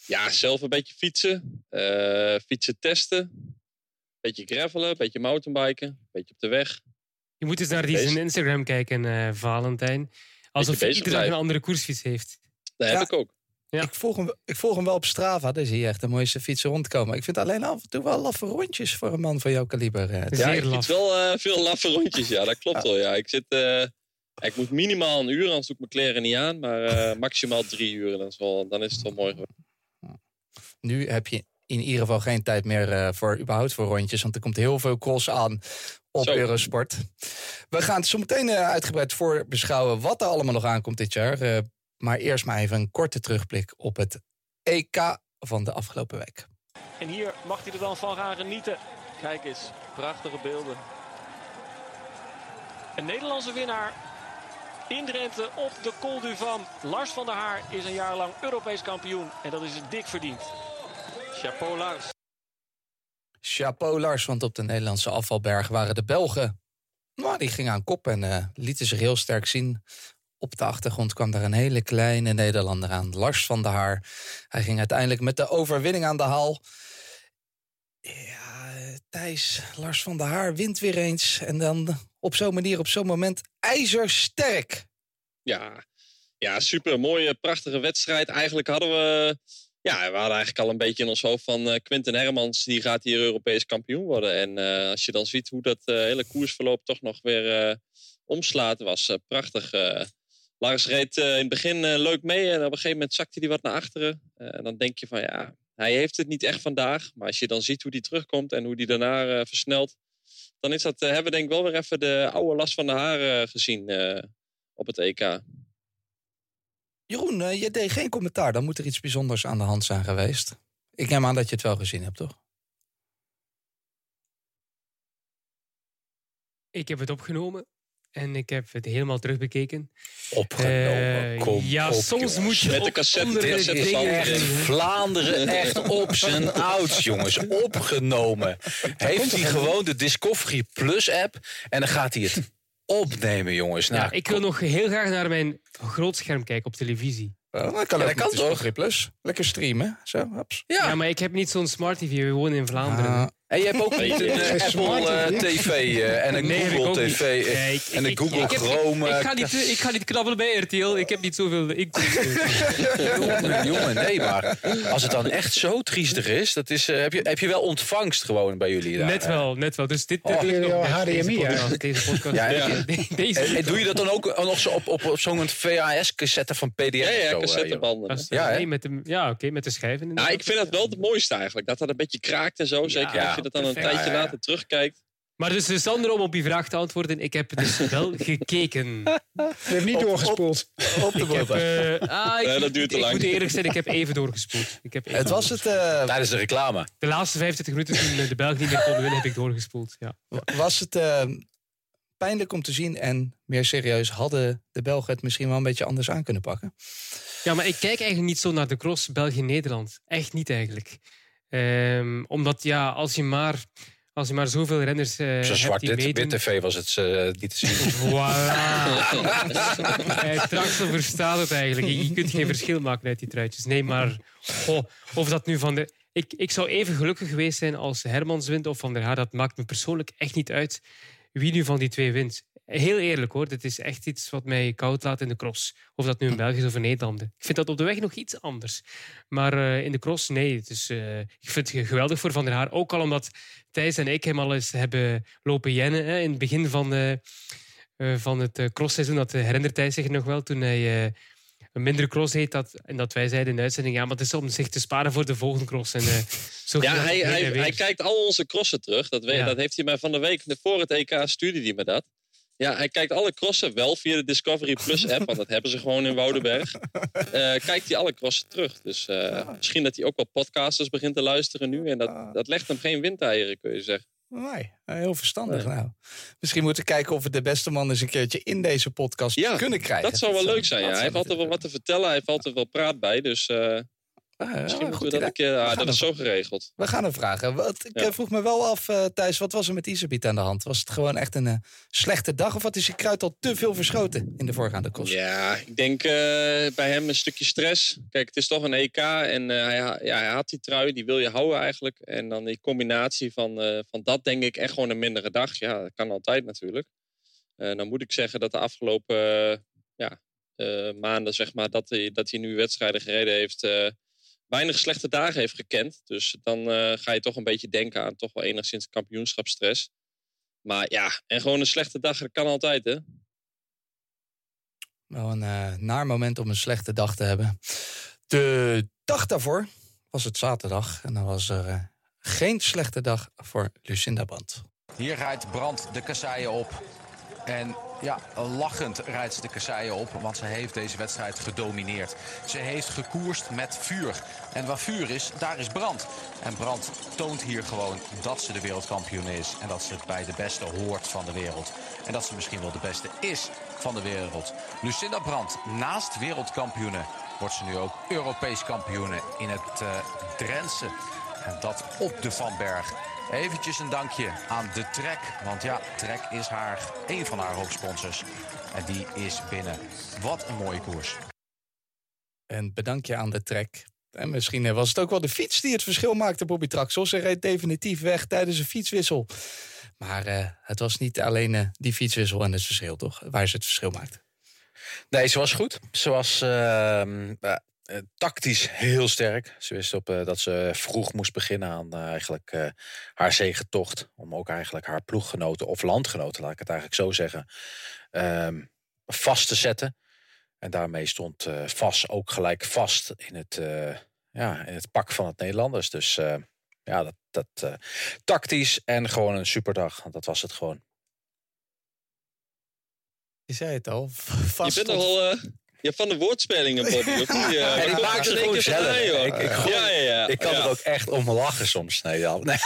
Ja, zelf een beetje fietsen. fietsen testen. Beetje gravelen, beetje mountainbiken. Beetje op de weg. Je moet eens naar die zijn Instagram kijken, Valentijn. Alsof hij iedere dag een andere koersfiets heeft. Dat heb ik ook. Ja. Ik, volg hem, ik volg hem wel op Strava. Daar zie je echt de mooiste fietsen rondkomen. Ik vind alleen af en toe wel laffe rondjes voor een man van jouw kaliber. Eh. Ja, ik fiets wel uh, veel laffe rondjes. Ja, dat klopt wel. Ja. Ik, zit, uh, ik moet minimaal een uur, anders doe ik mijn kleren niet aan. Maar uh, maximaal drie uur. Dan is, wel, dan is het wel mooi Nu heb je in ieder geval geen tijd meer voor überhaupt voor rondjes. Want er komt heel veel cross aan op Eurosport. We gaan het zo meteen uh, uitgebreid voorbeschouwen wat er allemaal nog aankomt dit jaar. Uh, maar eerst maar even een korte terugblik op het EK van de afgelopen week. En hier mag hij er dan van gaan genieten. Kijk eens, prachtige beelden. Een Nederlandse winnaar in Drenthe op de Col du Van. Lars van der Haar is een jaar lang Europees kampioen. En dat is dik verdiend. Chapeau Lars. Chapeau Lars, want op de Nederlandse afvalberg waren de Belgen. Maar die gingen aan kop en uh, lieten zich heel sterk zien. Op de achtergrond kwam daar een hele kleine Nederlander aan, Lars van der Haar. Hij ging uiteindelijk met de overwinning aan de haal. Ja, Thijs, Lars van der Haar wint weer eens. En dan op zo'n manier, op zo'n moment, ijzersterk. Ja, ja, super mooie, prachtige wedstrijd. Eigenlijk hadden we ja, we hadden eigenlijk al een beetje in ons hoofd van uh, Quinten Hermans, die gaat hier Europees kampioen worden. En uh, als je dan ziet hoe dat uh, hele koersverloop toch nog weer omslaat, was prachtig. Lars reed in het begin leuk mee en op een gegeven moment zakte hij wat naar achteren. en dan denk je van ja, hij heeft het niet echt vandaag. Maar als je dan ziet hoe hij terugkomt en hoe hij daarna versnelt, dan is dat, hebben we denk ik wel weer even de oude last van de haren gezien op het EK. Jeroen, uh, je deed geen commentaar. Dan moet er iets bijzonders aan de hand zijn geweest. Ik neem aan dat je het wel gezien hebt, toch? Ik heb het opgenomen. En ik heb het helemaal terugbekeken. Opgenomen, uh, kom Ja, soms moet je Met de cassette, echt Vlaanderen echt op zijn ouds, jongens. Opgenomen. Heeft hij gewoon de Discovery Plus app. En dan gaat hij het opnemen, jongens. Nou, ja, ik wil nog heel graag naar mijn grootscherm kijken op televisie. Well, dat kan, ja, dat kan toch? Plus. Lekker streamen. Zo, Ja. ja. maar ik heb niet zo'n smart TV. We wonen in Vlaanderen. En je hebt ook een uh, Apple uh, TV uh, en een nee, Google TV nee, ik, en een Google ik, Chrome. Ik, ga niet, ik ga niet knabbelen bij RTL. Ik heb niet zoveel jongen, jongen, nee, maar als het dan echt zo triestig is, dat is heb, je, heb je wel ontvangst gewoon bij jullie daar? Net wel, net wel. Dus dit, dit oh, nog HDMI, deze, deze podcast. Ja, ja. Deze, en, doe je dat dan ook nog zo op, op, op zo'n VHS-cassette van PDS? Ja, ja, cassettebanden. Ja, nee, met de, ja oké, met de schijven. Nou, ik vind dat wel het mooiste eigenlijk. Dat dat een beetje kraakt en zo. Zeker je dat dan een tijdje later terugkijkt. Maar dus Sander, om op je vraag te antwoorden, ik heb dus wel gekeken. Je hebt niet doorgespoeld. Op, de ik heb, uh, ah, dat duurt te lang. Ik moet eerlijk zijn, ik heb even doorgespoeld. Ik heb even het was het... Uh, Tijdens de reclame. De laatste 25 minuten toen de Belgen niet meer konden winnen, heb ik doorgespoeld. Ja. Was het uh, pijnlijk om te zien en meer serieus, hadden de Belgen het misschien wel een beetje anders aan kunnen pakken? Ja, maar ik kijk eigenlijk niet zo naar de cross België-Nederland. Echt niet eigenlijk. Um, omdat ja, als je maar, als je maar zoveel renners uh, Zo zwart dit, wit tv was het uh, niet te zien. Voilà. Traxel verstaat het eigenlijk. Je, kunt geen verschil maken uit die truitjes. Nee, maar of dat nu van de... Ik, ik zou even gelukkig geweest zijn als Hermans wint of Van der Haar. Dat maakt me persoonlijk echt niet uit wie nu van die twee wint. Heel eerlijk hoor, dit is echt iets wat mij koud laat in de cross. Of dat nu een Belgisch of een Nederlander. Ik vind dat op de weg nog iets anders. Maar uh, in de cross, nee. Het is, uh, ik vind het geweldig voor Van der Haar. Ook al omdat Thijs en ik hem al eens hebben lopen jennen. Hè, in het begin van, uh, van het crossseizoen. Dat herinnert Thijs zich nog wel. Toen hij een mindere cross heet. Dat, en dat wij zeiden in de uitzending, ja, maar het is om zich te sparen voor de volgende cross. En, uh, zo ja, hij, hij, hij, kijkt al onze crossen terug. Dat, weet, dat heeft hij mij van de week, voor het EK stuurde hij me dat. Ja, hij kijkt alle crossen wel via de Discovery Plus app, want dat hebben ze gewoon in Woudenberg. Uh, kijkt hij alle crossen terug. Dus uh, misschien dat hij ook wel podcasters begint te luisteren nu. En dat, dat legt hem geen windeieren, kun je zeggen. Nee, heel verstandig. Nou, misschien moeten we kijken of we de beste man eens een keertje in deze podcast kunnen krijgen. Dat zou wel leuk zijn. Ja. Hij heeft altijd wel wat te vertellen. Hij heeft altijd wel praat bij. Dus Ah, Misschien moeten we dat een keer... Ah, dat is zo geregeld. We gaan hem vragen. Wat, ik eh, vroeg me wel af, uh, Thijs, wat was er met Isabiet aan de hand? Was het gewoon echt een uh, slechte dag? Of wat is je kruid al te veel verschoten in de voorgaande kost? Ja, ik denk bij hem een stukje stress. Kijk, het is toch een EK en hij, ja, hij had die trui, die wil je houden eigenlijk. En dan die combinatie van, van dat denk ik echt gewoon een mindere dag. Ja, dat kan altijd natuurlijk. dan moet ik zeggen dat de afgelopen ja, maanden, zeg maar, dat hij, dat hij nu wedstrijden gereden heeft weinig slechte dagen heeft gekend. Dus dan uh, ga je toch een beetje denken aan toch wel enigszins kampioenschapstress. Maar ja, en gewoon een slechte dag, dat kan altijd, hè? Wel een uh, naar moment om een slechte dag te hebben. De dag daarvoor was het zaterdag. En dan was er uh, geen slechte dag voor Lucinda Brandt. Hier rijdt Brand de kasseien op. En ja, lachend rijdt ze de kasseien op, want ze heeft deze wedstrijd gedomineerd. Ze heeft gekoerst met vuur. En waar vuur is, daar is brand. En brand toont hier gewoon dat ze de wereldkampioen is. En dat ze bij de beste hoort van de wereld. En dat ze misschien wel de beste is van de wereld. Lucinda Brandt, naast wereldkampioene, wordt ze nu ook Europees kampioene in het uh, Drentse. En dat op de Van Berg. Eventjes een dankje aan de Trek. Want ja, Trek is haar, een van haar hoofdsponsors. En die is binnen. Wat een mooie koers. En bedankje aan de Trek. En misschien was het ook wel de fiets die het verschil maakte, Bobby Traxel. Ze reed definitief weg tijdens een fietswissel. Maar uh, het was niet alleen uh, die fietswissel en het verschil, toch? Waar ze het verschil maakte. Nee, ze was goed. Ze was uh, uh, tactisch heel sterk. Ze wist op, uh, dat ze vroeg moest beginnen aan uh, eigenlijk haar zegentocht. Om ook eigenlijk haar ploeggenoten of landgenoten, laat ik het eigenlijk zo zeggen, ehm, vast te zetten. En daarmee stond Vas ook gelijk vast in het, ja, in het pak van het Nederlanders. Dus ja, dat, dat tactisch en gewoon een superdag. Dat was het gewoon. Je zei het al. Vast je bent nogal ja, van de woordspelingen, Bobby. Of niet? Ja, en die maakt het gewoon zelf. Ik, ik, ja, ja, ja. ik kan er ook echt om lachen soms. Nee, ja. nee.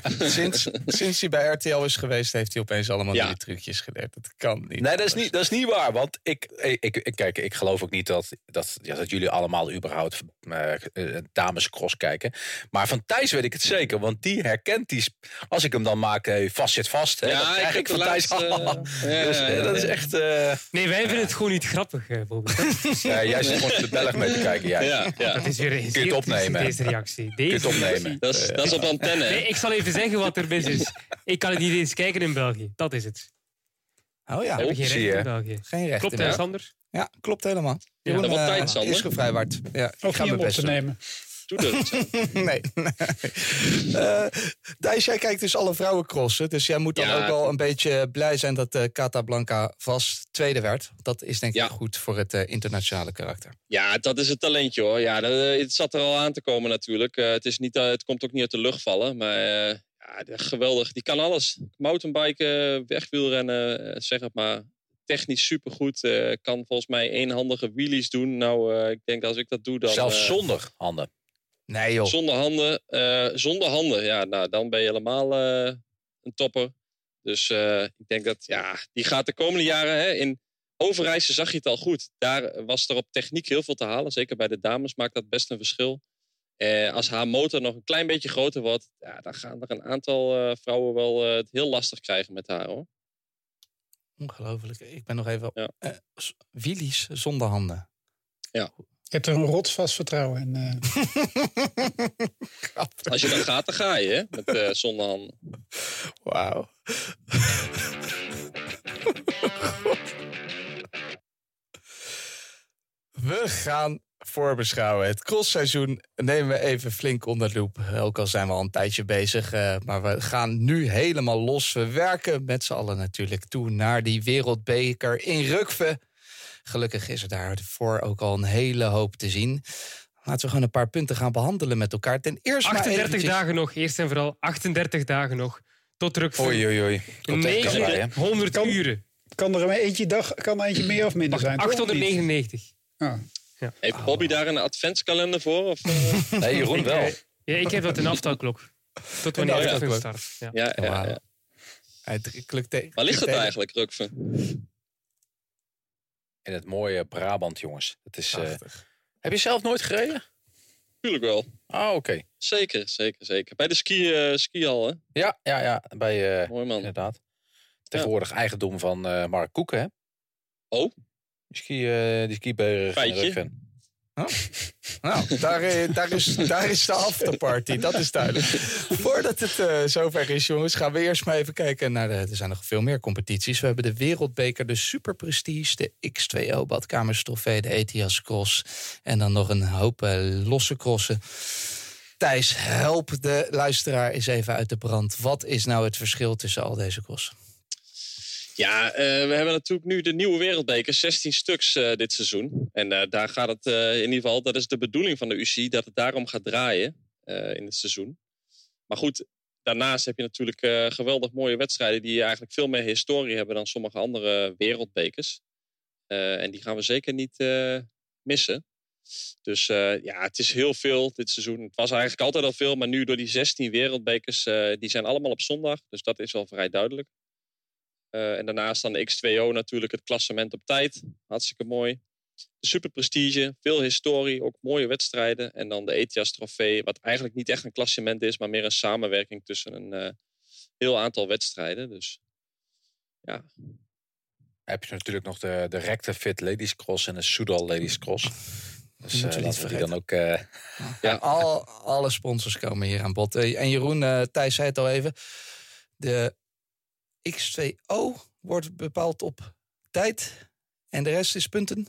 sinds, sinds hij bij RTL is geweest, heeft hij opeens allemaal die trucjes geleerd. Dat kan niet. Nee, dat is niet, dat is niet waar. Want ik, ik, ik, kijk, ik geloof ook niet dat, dat, ja, dat jullie allemaal überhaupt uh, damescross kijken. Maar van Thijs weet ik het zeker. Want die herkent die... Als ik hem dan maak, hey, vast zit vast. Hè, ja, ik, ik van Thijs. dus, dat is echt... Uh, nee, wij vinden het gewoon niet grappig, Bobby. Ja, jij zit gewoon de Belg mee te kijken. Jij. Ja, ja. Dat is weer Kun je het opnemen? Deze reactie. Deze Kun je het opnemen? Dat is, dat is op antenne. Nee, ik zal even zeggen wat er mis is. Ik kan het niet eens kijken in België. Dat is het. Oh ja. We hebben geen recht in België. Geen recht Klopt, hè, Sander? Ja, klopt helemaal. Ja, dat wordt tijd, Sander. Is gevrijwaard. Ja, ik ga mijn best te nemen. nee. nee. Uh, Thijs, jij kijkt dus alle vrouwencrossen. Dus jij moet dan ook wel een beetje blij zijn dat uh, Cata Blanca vast tweede werd. Dat is denk ik goed voor het uh, internationale karakter. Ja, dat is het talentje hoor. Ja, dat, het zat er al aan te komen natuurlijk. het, is niet, het komt ook niet uit de lucht vallen. Maar ja, geweldig. Die kan alles. Mountainbiken, wegwielrennen, zeg het maar technisch supergoed. Uh, kan volgens mij eenhandige wheelies doen. Nou, uh, ik denk als ik dat doe dan... Zelfs zonder handen. Nee joh. Zonder handen, uh, zonder handen, ja, nou, dan ben je helemaal uh, een topper. Dus uh, ik denk dat, ja, die gaat de komende jaren hè, in Overijse zag je het al goed. Daar was er op techniek heel veel te halen. Zeker bij de dames maakt dat best een verschil. als haar motor nog een klein beetje groter wordt, ja, dan gaan er een aantal vrouwen wel het heel lastig krijgen met haar hoor. Ongelooflijk. Ik ben nog even. Ja. Willies zonder handen. Ja. Ik heb er een rotsvast vertrouwen in. Uh. Als je dan gaat, dan ga je, hè? Met uh, zonder handen. Wauw. we gaan voorbeschouwen. Het crossseizoen nemen we even flink onder de loep. Ook al zijn we al een tijdje bezig. Uh, maar we gaan nu helemaal los. We werken met z'n allen natuurlijk toe naar die wereldbeker in Rukve. Gelukkig is er daarvoor ook al een hele hoop te zien. Laten we gewoon een paar punten gaan behandelen met elkaar. Ten eerste 38 eventjes... dagen nog, eerst en vooral 38 dagen nog. Tot druk Oei, oei, oei. Komt echt dichtbij, hè? 900 Kan- uren. Kan er een eentje, dag, kan er eentje meer of minder zijn? toch? Of niet? 899. Ah. Heeft Bobby daar een adventskalender voor? Of, eh? Nee, Jeroen wel. Ja, ik heb dat een aftelklok. Tot wanneer ik start. Ja. ja, ja, ja. Waar ligt het klukt eigenlijk, Rukven? In het mooie Brabant, jongens. Het is, eh, Prachtig. heb je zelf nooit gereden? Tuurlijk wel. Ah, oké. Zeker, zeker, zeker. Bij de ski, eh, skihal, hè? Ja, ja, ja. Bij, eh, Mooi man. inderdaad. Tegenwoordig eigendom van eh, Mark Koeken, hè? Oh, Die, ski, eh die skiberg. Feitje. Nou, daar, eh, daar, is, daar is de afterparty, dat is duidelijk. Voordat het eh, zover is, jongens, gaan we eerst maar even kijken naar de. Er zijn nog veel meer competities. We hebben de Wereldbeker, de Super Prestige, de X2O Badkamerstrofee, de ETIAS Cross. En dan nog een hoop eh, losse crossen. Thijs, help de luisteraar eens even uit de brand. Wat is nou het verschil tussen al deze crossen? Ja, eh, we hebben natuurlijk nu de nieuwe wereldbeker, 16 stuks eh, dit seizoen. En eh, daar gaat het in ieder geval, dat is de bedoeling van de UCI, dat het daarom gaat draaien in het seizoen. Maar goed, daarnaast heb je natuurlijk geweldig mooie wedstrijden die eigenlijk veel meer historie hebben dan sommige andere wereldbekers. En die gaan we zeker niet missen. Dus ja, het is heel veel dit seizoen. Het was eigenlijk altijd al veel, maar nu door die 16 wereldbekers, die zijn allemaal op zondag. Dus dat is wel vrij duidelijk. Eh, en daarnaast dan de X2O natuurlijk het klassement op tijd. Hartstikke mooi. Super Prestige, veel historie, ook mooie wedstrijden. En dan de ETIAS trofee, wat eigenlijk niet echt een klassement is, maar meer een samenwerking tussen een eh, heel aantal wedstrijden. Dus ja, Heb je natuurlijk nog de, de Recte Fit Ladies Cross en de Soudal Ladies Cross. Dus eh, niet laten we die dan ook... eh, Ja. Al, alle sponsors komen hier aan bod. Eh, En Jeroen, eh, Thijs zei het al even. De X2O wordt bepaald op tijd. En de rest is punten.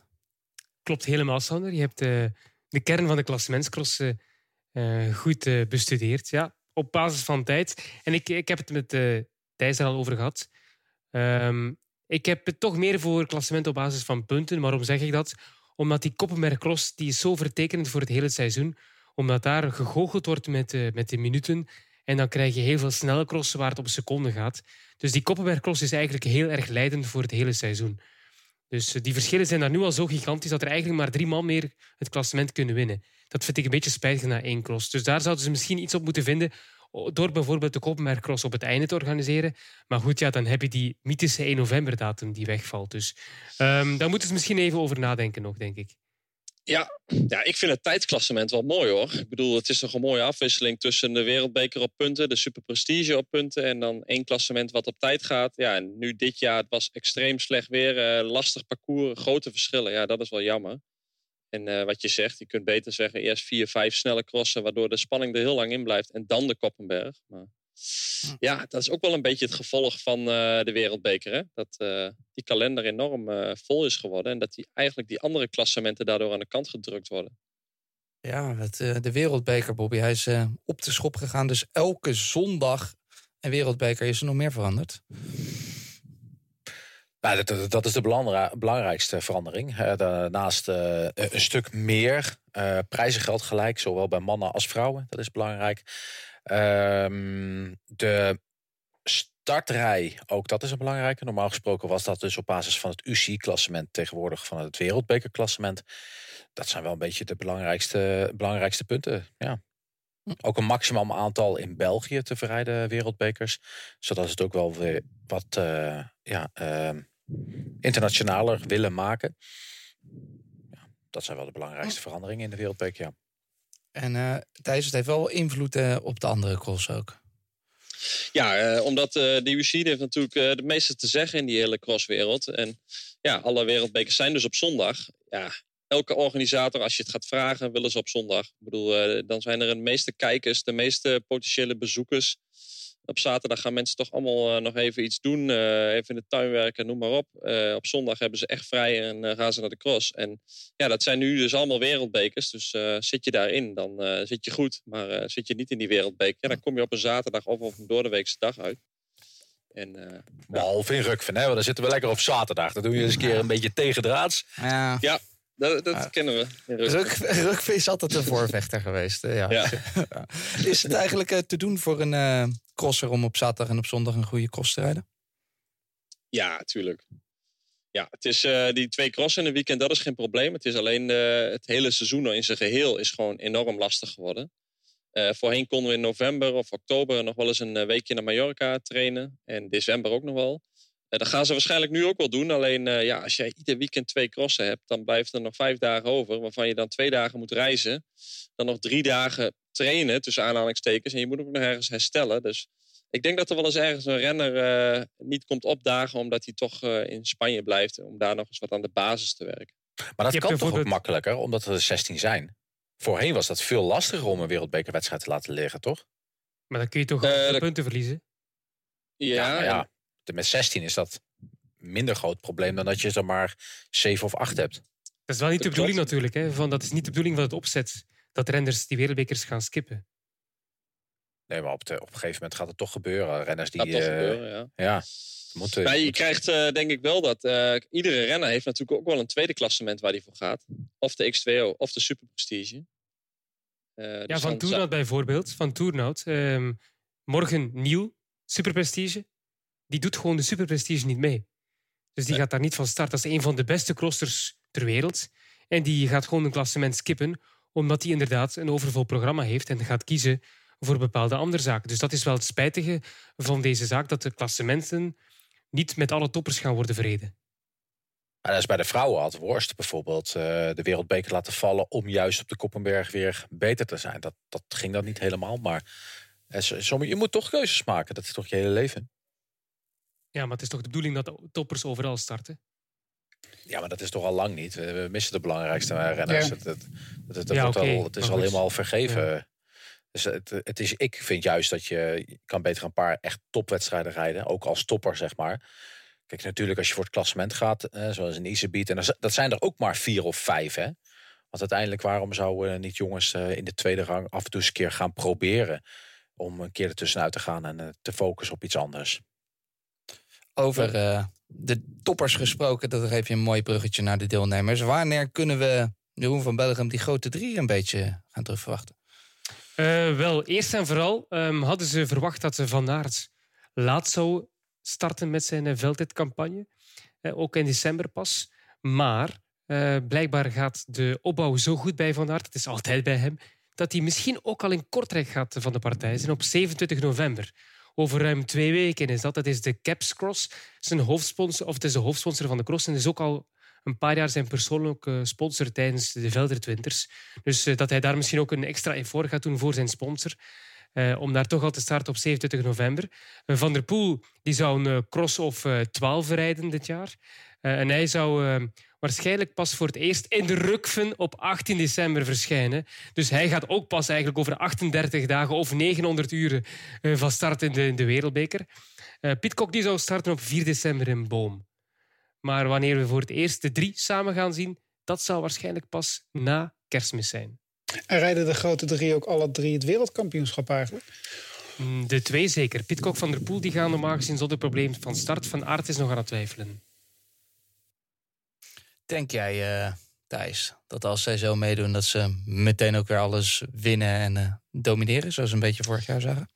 Klopt helemaal, Sander. Je hebt eh, de kern van de klassementscross eh, goed eh, bestudeerd. Ja, op basis van tijd. En ik, ik heb het met Thijs er al over gehad. Ehm, ik heb het toch meer voor klassement op basis van punten. Waarom zeg ik dat? Omdat die Koppenberg Cross die zo vertekenend voor het hele seizoen. Omdat daar gegoocheld wordt met, met de minuten. En dan krijg je heel veel snelle crossen waar het op seconden gaat. Dus die Koppenberg Cross is eigenlijk heel erg leidend voor het hele seizoen. Dus eh, die verschillen zijn daar nu al zo gigantisch dat er eigenlijk maar drie man meer het klassement kunnen winnen. Dat vind ik een beetje spijtig na één cross. Dus daar zouden ze misschien iets op moeten vinden door bijvoorbeeld de Koppenberg Cross op het einde te organiseren. Maar goed, ja, dan heb je die mythische 1 november datum die wegvalt. Dus ehm, daar moeten ze misschien even over nadenken nog, denk ik. Ja, ja, ik vind het tijdsklassement wel mooi hoor. Ik bedoel, het is toch een mooie afwisseling tussen de wereldbeker op punten, de super prestige op punten en dan één klassement wat op tijd gaat. Ja, en nu dit jaar, het was extreem slecht weer, eh, lastig parcours, grote verschillen. Ja, dat is wel jammer. En eh, wat je zegt, je kunt beter zeggen eerst vier, vijf snelle crossen, waardoor de spanning er heel lang in blijft. En dan de Koppenberg. Maar ja, dat is ook wel een beetje het gevolg van eh, de wereldbeker. Hè? Dat eh, die kalender enorm eh, vol is geworden. En dat die, eigenlijk die andere klassementen daardoor aan de kant gedrukt worden. Ja, het, eh, de Wereldbeker, Bobby, hij is eh, op de schop gegaan. Dus elke zondag een Wereldbeker is er nog meer veranderd. Nou, dat, dat, is de belangri- belangrijkste verandering. Daarnaast eh, een stuk meer eh prijzengeld gelijk, zowel bij mannen als vrouwen. Dat is belangrijk. Ehm, de startrij, ook dat is een belangrijke. Normaal gesproken was dat dus op basis van het UCI-klassement, tegenwoordig van het Wereldbekerklassement. Dat zijn wel een beetje de belangrijkste, belangrijkste punten. Ja. Ook een maximum aantal in België te verrijden wereldbekers. Zodat ze het ook wel weer wat eh, ja, ehm, internationaler willen maken. Ja, dat zijn wel de belangrijkste veranderingen in de wereldbeker. Ja. En eh Thijs, het heeft wel invloed eh, op de andere cross ook. Ja, eh, omdat de UCI heeft natuurlijk de meeste te zeggen in die hele crosswereld. En ja, alle wereldbekers zijn dus op zondag. Ja, elke organisator, als je het gaat vragen, willen ze op zondag. Ik bedoel, dan zijn er de meeste kijkers, de meeste potentiële bezoekers. Op zaterdag gaan mensen toch allemaal eh, nog even iets doen. eh, even in de tuin werken, noem maar op. Eh, op zondag hebben ze echt vrij en eh, gaan ze naar de cross. En ja, dat zijn nu dus allemaal wereldbekers. Dus eh, zit je daarin, dan eh, zit je goed. Maar eh, zit je niet in die wereldbeker, ja, dan kom je op een zaterdag of op een doordeweekse dag uit. En, uh, Behalve in Rukven, hè? Want dan zitten we lekker op zaterdag. Dan doe je eens een keer een beetje tegendraads. Ja, ja dat, dat kennen we. Rukven is altijd een voorvechter geweest. Ja. ja. Is het eigenlijk te doen voor een crosser om op zaterdag en op zondag een goede cross te rijden? Ja, tuurlijk. Ja, het is uh, die twee crossen in een weekend, dat is geen probleem. Het is alleen uh, het hele seizoen in zijn geheel is gewoon enorm lastig geworden. Voorheen konden we in november of oktober nog wel eens een weekje naar Mallorca trainen. En december ook nog wel. Dat gaan ze waarschijnlijk nu ook wel doen. Alleen ja, als jij ieder weekend twee crossen hebt, dan blijft er nog vijf dagen over. Waarvan je dan twee dagen moet reizen. Dan nog drie dagen trainen, tussen aanhalingstekens. En je moet ook nog ergens herstellen. Dus ik denk dat er wel eens ergens een renner uh, niet komt opdagen omdat hij toch uh, in Spanje blijft. Om daar nog eens wat aan de basis te werken. Maar dat kan toch ook makkelijker, omdat er 16 zijn. Voorheen was dat veel lastiger om een wereldbekerwedstrijd te laten liggen, toch? Maar dan kun je toch uh, punten verliezen? Ja, ja, ja. Met 16 is dat minder groot probleem dan dat je er maar 7 of 8 hebt. Dat is wel niet de bedoeling natuurlijk. Hè? Van, dat is niet de bedoeling van het opzet. Dat renners die wereldbekers gaan skippen. Nee, maar op, de, op een gegeven moment gaat het toch gebeuren. Renners die. Gaat toch uh, gebeuren, ja. maar je krijgt uh, denk ik wel dat. Uh, iedere renner heeft natuurlijk ook wel een tweede klassement waar hij voor gaat. Of de X2O of de Super Prestige. ja, dus van Tournout bijvoorbeeld. Van Tournout. Um, morgen nieuw Super Prestige. Die doet gewoon de Super Prestige niet mee. Dus die gaat daar niet van start. Dat is een van de beste crossers ter wereld. En die gaat gewoon een klassement skippen, omdat hij inderdaad een overvol programma heeft en gaat kiezen voor bepaalde andere zaken. Dus dat is wel het spijtige van deze zaak, dat de klassementen niet met alle toppers gaan worden verreden. Maar dat is bij de vrouwen had Worst bijvoorbeeld uh, de wereldbeker laten vallen om juist op de Koppenberg weer beter te zijn. Dat, dat ging dan niet helemaal, maar uh, je moet toch keuzes maken. Dat is toch je hele leven. Ja, maar het is toch de bedoeling dat de toppers overal starten? Ja, maar dat is toch al lang niet. We missen de belangrijkste renners. Het, het, het, ja, al, het is al helemaal vergeven. Dus het, het is, ik vind juist dat je, kan beter een paar echt topwedstrijden rijden. Ook als topper, zeg maar. Kijk, natuurlijk als je voor het klassement gaat, eh, zoals een Isebiet. En dat zijn er ook maar vier of vijf, hè. Want uiteindelijk, waarom zouden niet jongens uh, in de tweede rang af en toe eens een keer gaan proberen... om een keer ertussenuit te gaan en uh, te focussen op iets anders? Over uh, de toppers gesproken, dat geef je een mooi bruggetje naar de deelnemers. Wanneer kunnen we Jeroen van Belgium die grote drie een beetje gaan terugverwachten? Uh, wel, eerst en vooral um, hadden ze verwacht dat ze Van Aert laat zou starten met zijn uh, veldtijdcampagne. Ook in december pas. Maar blijkbaar gaat de opbouw zo goed bij Van Aert, het is altijd bij hem, dat hij misschien ook al in Kortrijk gaat van de partij zijn op 27 november. Over ruim twee weken is dat. Dat is de Caps Cross. Zijn hoofdsponsor, of het is de hoofdsponsor van de cross en is ook al een paar jaar zijn persoonlijke sponsor tijdens de Veldert Dus uh, dat hij daar misschien ook een extra effort gaat doen voor zijn sponsor. Uh, om daar toch al te starten op 27 november. Van der Poel die zou een cross of 12 rijden dit jaar. en hij zou waarschijnlijk pas voor het eerst in de Rukven op 18 december verschijnen. Dus hij gaat ook pas eigenlijk over 38 dagen of 900 uren van start in de, in de Wereldbeker. Pitcock die zou starten op 4 december in Boom. Maar wanneer we voor het eerst de drie samen gaan zien, dat zal waarschijnlijk pas na kerstmis zijn. En rijden de grote drie ook alle drie het wereldkampioenschap eigenlijk? Mm, de twee zeker. Pitcock van der Poel die gaan normaal gezien zonder probleem van start. Van Aert is nog aan het twijfelen. Denk jij, uh, Thijs, dat als zij zo meedoen... dat ze meteen ook weer alles winnen en uh, domineren... zoals een beetje vorig jaar zagen?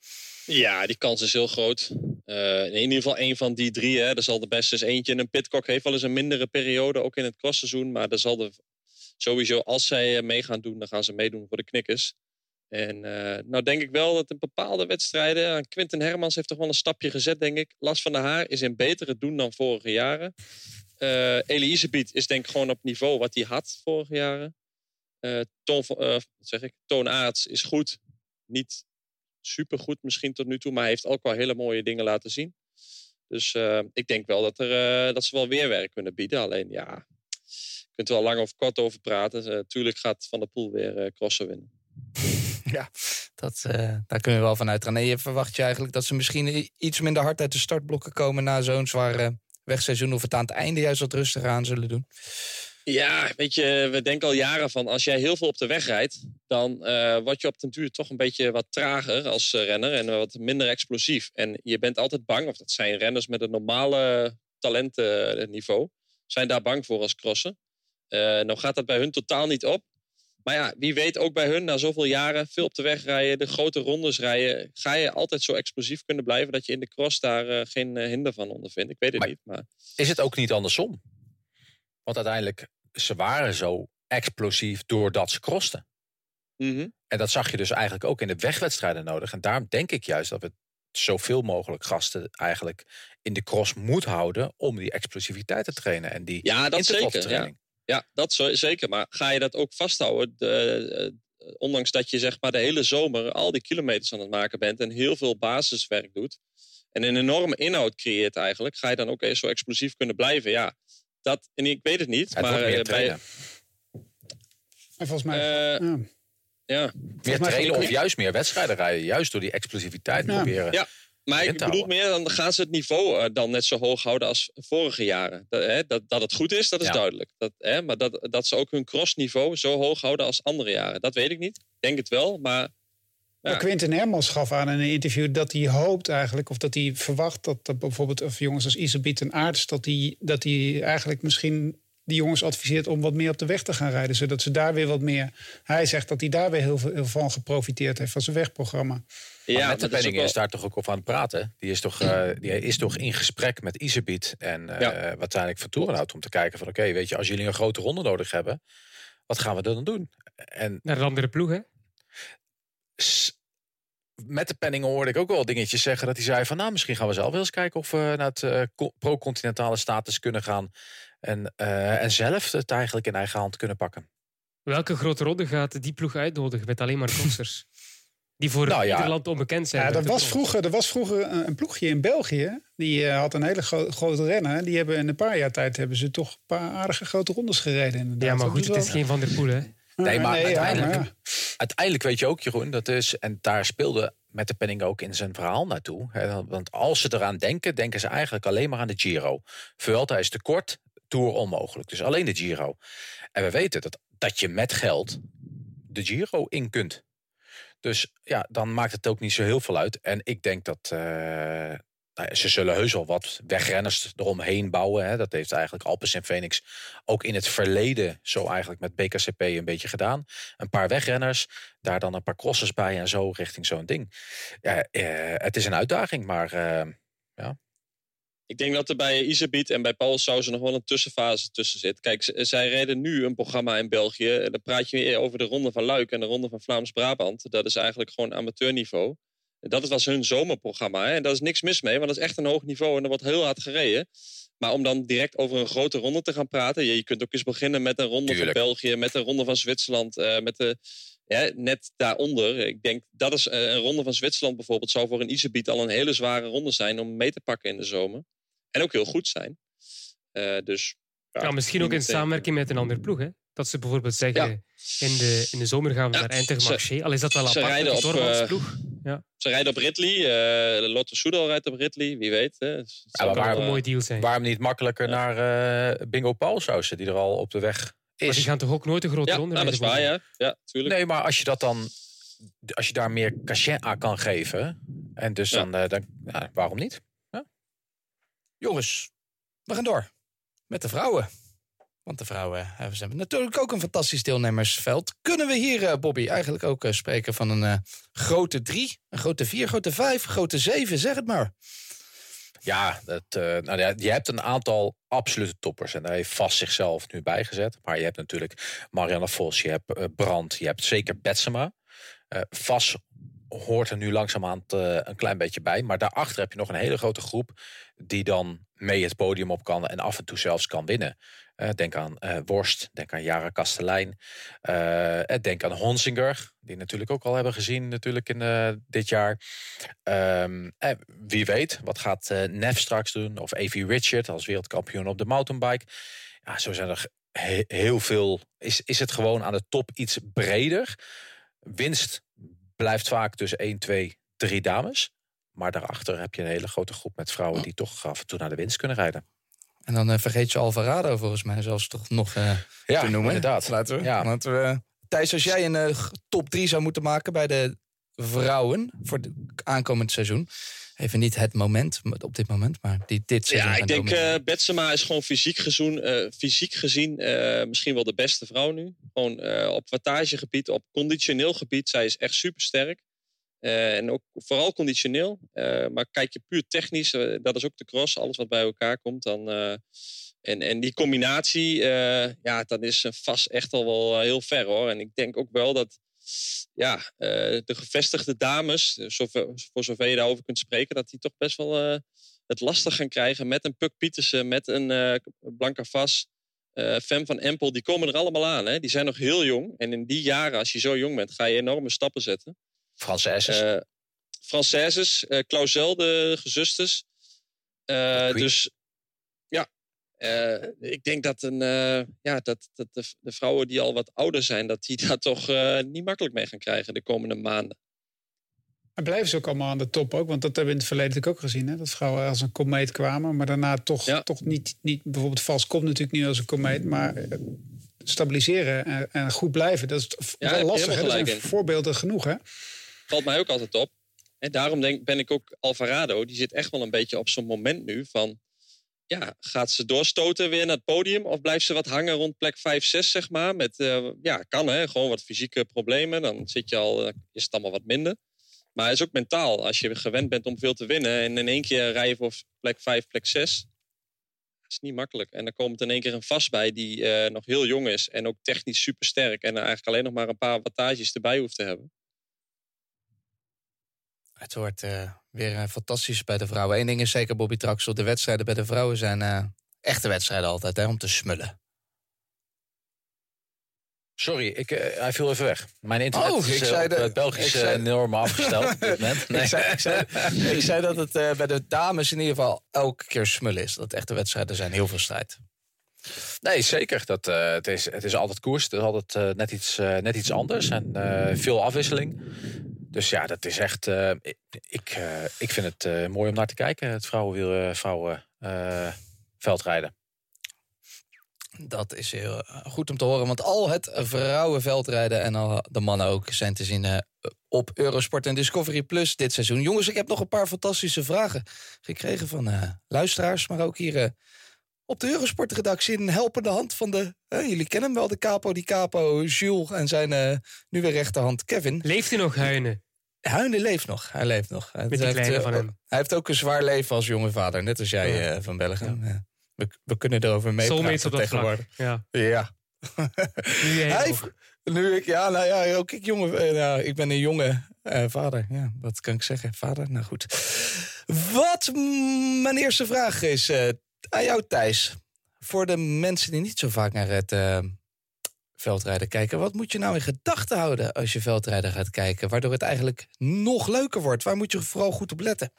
Ja, die kans is heel groot. Uh, in ieder geval één van die drie. Hè, dat zal de beste is eentje. En een Pitcock heeft wel eens een mindere periode, ook in het crossseizoen. Maar dat zal de, sowieso, als zij eh, mee gaan doen, dan gaan ze meedoen voor de knikkers. En nou denk ik wel dat in bepaalde wedstrijden... Quinten Hermans heeft toch wel een stapje gezet, denk ik. Last van de Haar is in betere doen dan vorige jaren. Uh, Elisabeth is denk ik gewoon op niveau wat hij had vorige jaren. Uh, Toon, wat zeg ik? Is goed. Niet supergoed misschien tot nu toe, maar hij heeft ook wel hele mooie dingen laten zien. Dus uh, ik denk wel dat, er, uh, dat ze wel weer werk kunnen bieden. Alleen ja, je kunt er wel lang of kort over praten. Uh, tuurlijk gaat Van der Poel weer crossen winnen. Ja, dat, daar kunnen we wel van uitgaan. En je verwacht je eigenlijk dat ze misschien iets minder hard uit de startblokken komen na zo'n zwaar wegseizoen. Of het aan het einde juist wat rustiger aan zullen doen? Ja, weet je, we denken al jaren van als jij heel veel op de weg rijdt, dan uh, word je op den duur toch een beetje wat trager als uh, renner en wat minder explosief. En je bent altijd bang, of dat zijn renners met een normale talentenniveau, zijn daar bang voor als crossen. Uh, nou gaat dat bij hun totaal niet op. Maar ja, wie weet ook bij hun, na zoveel jaren, veel op de weg rijden, de grote rondes rijden, ga je altijd zo explosief kunnen blijven dat je in de cross daar geen hinder van ondervindt. Ik weet het niet. Maar... Is het ook niet andersom? Want uiteindelijk ze waren zo explosief doordat ze crosten. Mhm. En dat zag je dus eigenlijk ook in de wegwedstrijden nodig. En daarom denk ik juist dat we zoveel mogelijk gasten eigenlijk in de cross moet houden om die explosiviteit te trainen en die ja, dat zeker. Ja. Ja, dat zeker. Maar ga je dat ook vasthouden? De, uh, ondanks dat je zeg maar de hele zomer al die kilometers aan het maken bent en heel veel basiswerk doet en een enorme inhoud creëert eigenlijk, ga je dan ook eens zo explosief kunnen blijven? Ja, dat, en ik weet het niet. Het maar meer eh, bij, en volgens mij. Uh, ja. Meer trainen of juist meer wedstrijden rijden. Juist door die explosiviteit ja. proberen. Ja, maar ik bedoel meer, dan gaan ze het niveau uh, dan net zo hoog houden als vorige jaren. Dat, hè, dat, dat het goed is, dat is ja. duidelijk. Dat, hè, maar dat, dat ze ook hun crossniveau zo hoog houden als andere jaren. Dat weet ik niet. Ik denk het wel, maar ja. Quinten Hermans gaf aan in een interview dat hij hoopt eigenlijk, of dat hij verwacht dat, dat bijvoorbeeld of jongens als Isabiet en Aarts, dat hij dat die eigenlijk misschien die jongens adviseert om wat meer op de weg te gaan rijden, zodat ze daar weer wat meer. Hij zegt dat hij daar weer heel veel, heel van geprofiteerd heeft van zijn wegprogramma. Ja, met de Penning is, daar toch ook over aan het praten. Die is toch, uh, die is toch in gesprek met Isabiet en uh, ja. uiteindelijk van Toerenhout om te kijken van oké, weet je, als jullie een grote ronde nodig hebben, wat gaan we dan doen? En, Naar een andere ploeg, hè? met de penning hoorde ik ook wel dingetjes zeggen. Dat hij zei van nou, misschien gaan we zelf wel eens kijken of we naar het uh, pro-continentale status kunnen gaan. En, en zelf het eigenlijk in eigen hand kunnen pakken. Welke grote ronde gaat die ploeg uitnodigen met alleen maar crossers? Die voor nou, ja. Nederland onbekend zijn. Ja, er, was vroeger, er was vroeger een ploegje in België. Die uh, had een hele gro grote renner. Die hebben in een paar jaar tijd hebben ze toch een paar aardige grote rondes gereden. Inderdaad. Ja, maar goed, het is geen Van der Poel, hè? Nee, maar, nee, uiteindelijk, ja, maar ja. uiteindelijk weet je ook, Jeroen, dat is, en daar speelde met de penning ook in zijn verhaal naartoe. Hè, want als ze eraan denken, denken ze eigenlijk alleen maar aan de Giro. Vuelta is te kort, Tour onmogelijk. Dus alleen de Giro. En we weten dat, dat je met geld de Giro in kunt. Dus ja, dan maakt het ook niet zo heel veel uit. En ik denk dat, uh, nou ze zullen heus wel wat wegrenners eromheen bouwen. Hè. Dat heeft eigenlijk Alpes en Phoenix ook in het verleden zo eigenlijk met BKCP een beetje gedaan. Een paar wegrenners, daar dan een paar crossers bij en zo richting zo'n ding. Ja, eh, het is een uitdaging, maar uh, ja. Ik denk dat er bij Isabiet en bij Paul Sausen nog wel een tussenfase tussen zit. Kijk, zij reden nu een programma in België. Dan praat je weer over de Ronde van Luik en de Ronde van Vlaams-Brabant. Dat is eigenlijk gewoon amateurniveau. Dat was hun zomerprogramma. Hè? En daar is niks mis mee, want dat is echt een hoog niveau en er wordt heel hard gereden. Maar om dan direct over een grote ronde te gaan praten. Je, kunt ook eens beginnen met een ronde Tuurlijk. van België, met een ronde van Zwitserland, uh, met de, ja, net daaronder. Ik denk dat is uh, een ronde van Zwitserland bijvoorbeeld zou voor een Isebiet al een hele zware ronde zijn om mee te pakken in de zomer. En ook heel goed zijn. Uh, dus, ja, ja, misschien ook in samenwerking met een andere ploeg. Hè? Dat ze bijvoorbeeld zeggen, ja. in, de, in de zomer gaan we ja, naar Eindhoven Al is dat wel ze apart rijden met op, uh, ploeg. Ja. Ze rijden op Ridley. Uh, de Lotto Soudal rijdt op Ridley, wie weet. Hè. Ja, waarom, een mooi deal zijn. Waarom niet makkelijker naar uh, Bingo Paulsausen, die er al op de weg is? Maar die gaan toch ook nooit een grote ja, ronde nou, dat is waar, ja. ja tuurlijk. Nee, maar als je dat dan... Als je daar meer cachet aan kan geven... En dus dan... dan ja, waarom niet? Jongens, we gaan door. Met de vrouwen. Want de vrouwen hebben natuurlijk ook een fantastisch deelnemersveld. Kunnen we hier, Bobby, eigenlijk ook uh, spreken van een grote drie, een grote vier, grote vijf, grote zeven? Zeg het maar. Ja, dat, nou ja, je hebt een aantal absolute toppers. En daar heeft vast zichzelf nu bijgezet. Maar je hebt natuurlijk Marianne Vos, je hebt Brand, je hebt zeker Betsema. Vas hoort er nu langzaamaan een klein beetje bij. Maar daarachter heb je nog een hele grote groep die dan mee het podium op kan en af en toe zelfs kan winnen. Uh, denk aan uh, Worst, denk aan Jara Kastelein. Denk aan Honsinger, die natuurlijk ook al hebben gezien natuurlijk in dit jaar. Um, wie weet, wat gaat Neff straks doen? Of Evie Richard als wereldkampioen op de mountainbike. Ja, zo zijn er he heel veel. Is, is het gewoon aan de top iets breder? Winst blijft vaak tussen 1, 2, 3 dames. Maar daarachter heb je een hele grote groep met vrouwen die toch af en toe naar de winst kunnen rijden. En dan vergeet je Alvarado volgens mij zelfs toch nog ja, te noemen. inderdaad. Laten we. Ja. Laten we Thijs, als jij een top 3 zou moeten maken bij de vrouwen voor het aankomend seizoen. Even niet het moment op dit moment, maar die, dit seizoen. Ja, ik denk uh, Betsema is gewoon fysiek gezien, uh, fysiek gezien uh, misschien wel de beste vrouw nu. Gewoon op wattagegebied, op conditioneel gebied. Zij is echt super sterk. en ook vooral conditioneel. maar kijk je puur technisch, dat is ook de cross, alles wat bij elkaar komt. Dan, en, en die combinatie, ja, dan is vast echt al wel heel ver hoor. En ik denk ook wel dat ja, uh, de gevestigde dames, eh, voor zover je daarover kunt spreken, dat die toch best wel uh, het lastig gaan krijgen met een Puck Pietersen, met een uh, Blanca Vas, Fem van Empel. Die komen er allemaal aan. Hè? Die zijn nog heel jong. En in die jaren, als je zo jong bent, ga je enorme stappen zetten. Françaises. Françaises, Clausel, de gezusters. dus uh, ik denk dat, een, uh, ja, dat, dat de, de, vrouwen die al wat ouder zijn, dat die daar toch uh, niet makkelijk mee gaan krijgen de komende maanden. En blijven ze ook allemaal aan de top ook? Want dat hebben we in het verleden natuurlijk ook gezien. Hè? Dat vrouwen als een komeet kwamen, maar daarna toch, ja. toch niet, niet... Bijvoorbeeld Vals komt natuurlijk niet als een komeet, maar stabiliseren en, en goed blijven, dat is ja, wel lastig. Er zijn voorbeelden genoeg, hè? Valt mij ook altijd op. En daarom denk, ben ik ook Alvarado, die zit echt wel een beetje op zo'n moment nu van ja, gaat ze doorstoten weer naar het podium? Of blijft ze wat hangen rond plek 5, 6, zeg maar? Met, uh, ja, kan hè, gewoon wat fysieke problemen. Dan zit je al, uh, is het allemaal wat minder. Maar het is ook mentaal. Als je gewend bent om veel te winnen en in één keer rijden voor plek 5, plek 6. Dat is niet makkelijk. En dan komt in één keer een vast bij die uh, nog heel jong is en ook technisch super sterk. En eigenlijk alleen nog maar een paar wattages erbij hoeft te hebben. Het wordt uh, weer uh, fantastisch bij de vrouwen. Eén ding is zeker, Bobby Traxel. De wedstrijden bij de vrouwen zijn uh, echte wedstrijden altijd, hè, om te smullen. Sorry, ik, hij viel even weg. Mijn internet oh, is ik zei op de, Belgische zei, normen afgesteld op dit moment. Nee. ik, zei, ik, zei, ik, zei, dat het bij de dames in ieder geval elke keer smullen is. Dat echte wedstrijden zijn heel veel strijd. Nee, zeker. Dat, uh, het, is, het is altijd koers. Het is altijd uh, net, iets, uh, net iets anders en veel afwisseling. Dus ja, dat is echt. Uh, ik, uh, ik vind het uh, mooi om naar te kijken. Het vrouwenwiel, vrouwen veldrijden. Dat is heel goed om te horen. Want al het vrouwenveldrijden en al de mannen ook zijn te zien op Eurosport en Discovery Plus dit seizoen. Jongens, ik heb nog een paar fantastische vragen gekregen van luisteraars. Maar ook hier op de Eurosport-redactie in helpende hand van de... jullie kennen hem wel, de capo die capo, Jules en zijn nu weer rechterhand Kevin. Leeft hij nog, Huinen? Huinen leeft nog. Hij leeft nog. Met die kleine heeft, van hem. Hij heeft ook een zwaar leven als jonge vader. Net als jij ja. uh, van Belgium. Ja. We, we, kunnen erover mee praten tegenwoordig. Ja. ja. nu, hij, nu ik, ja, nou ja, ook ik jonge, uh, nou, ik ben een jonge uh, vader. Ja, wat kan ik zeggen? Vader, nou goed. Wat mijn eerste vraag is aan jou, Thijs. Voor de mensen die niet zo vaak naar het veldrijden kijken. Wat moet je nou in gedachten houden als je veldrijden gaat kijken, waardoor het eigenlijk nog leuker wordt? Waar moet je vooral goed op letten?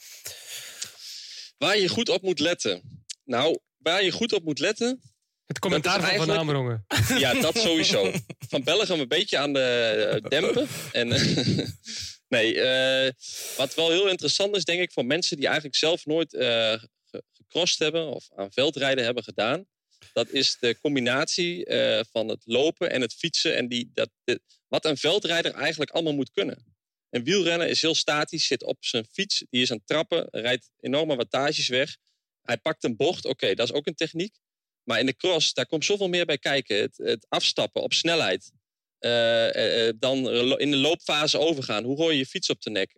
Waar je goed op moet letten. Nou, waar je goed op moet letten. Het commentaar van Van Amerongen. Ja, dat sowieso. Van Belgium een beetje aan de dempen. En, nee, uh, wat wel heel interessant is, denk ik, voor mensen die eigenlijk zelf nooit uh, gecrossed hebben of aan veldrijden hebben gedaan dat is de combinatie uh, van het lopen en het fietsen. En die, dat, wat een veldrijder eigenlijk allemaal moet kunnen. Een wielrenner is heel statisch, zit op zijn fiets, die is aan het trappen, rijdt enorme wattages weg. Hij pakt een bocht, oké, dat is ook een techniek. Maar in de cross, daar komt zoveel meer bij kijken. Het, het afstappen op snelheid. Uh, uh, dan in de loopfase overgaan. Hoe gooi je je fiets op de nek?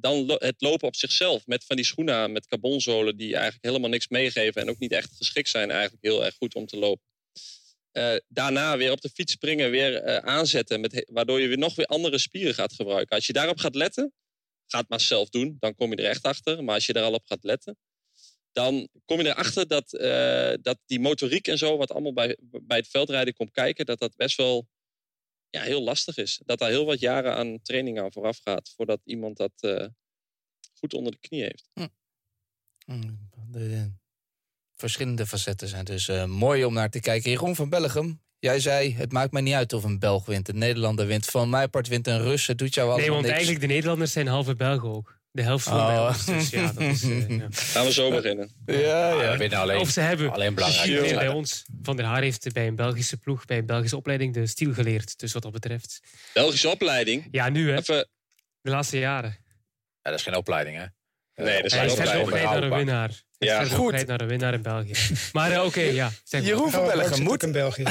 Dan het lopen op zichzelf met van die schoenen aan, met carbonzolen die eigenlijk helemaal niks meegeven en ook niet echt geschikt zijn eigenlijk heel erg goed om te lopen. daarna weer op de fiets springen, weer aanzetten, met, waardoor je weer nog weer andere spieren gaat gebruiken. Als je daarop gaat letten, ga het maar zelf doen, dan kom je er echt achter. Maar als je daar al op gaat letten, dan kom je erachter dat, dat die motoriek en zo, wat allemaal bij, bij het veldrijden komt kijken, dat dat best wel ja, heel lastig is. Dat daar heel wat jaren aan training aan vooraf gaat voordat iemand dat uh, goed onder de knie heeft. Hm. hm de verschillende facetten zijn dus uh, mooi om naar te kijken. Jeroen van Bellegem, jij zei: Het maakt mij niet uit of een Belg wint, een Nederlander wint. Van mijn part wint een Rus. Het doet jou allemaal Nee, want niks. eigenlijk de Nederlanders zijn halve Belgen ook. De helft van oh. Dus ja, dat is, uh, ja. Gaan we zo beginnen. Ja, ja. Ah, alleen, of ze hebben. Alleen belangrijk. bij ons. Van der Haar heeft bij een Belgische ploeg, bij een Belgische opleiding, de stil geleerd. Dus wat dat betreft. Belgische opleiding? Ja, nu hè. Even... De laatste jaren. Ja, dat is geen opleiding hè. Nee, dat opleiding. Hij is naar een winnaar. Ja, goed. naar een winnaar in België. Maar uh, oké, okay, ja. Jeroen van Bellegem moet in België.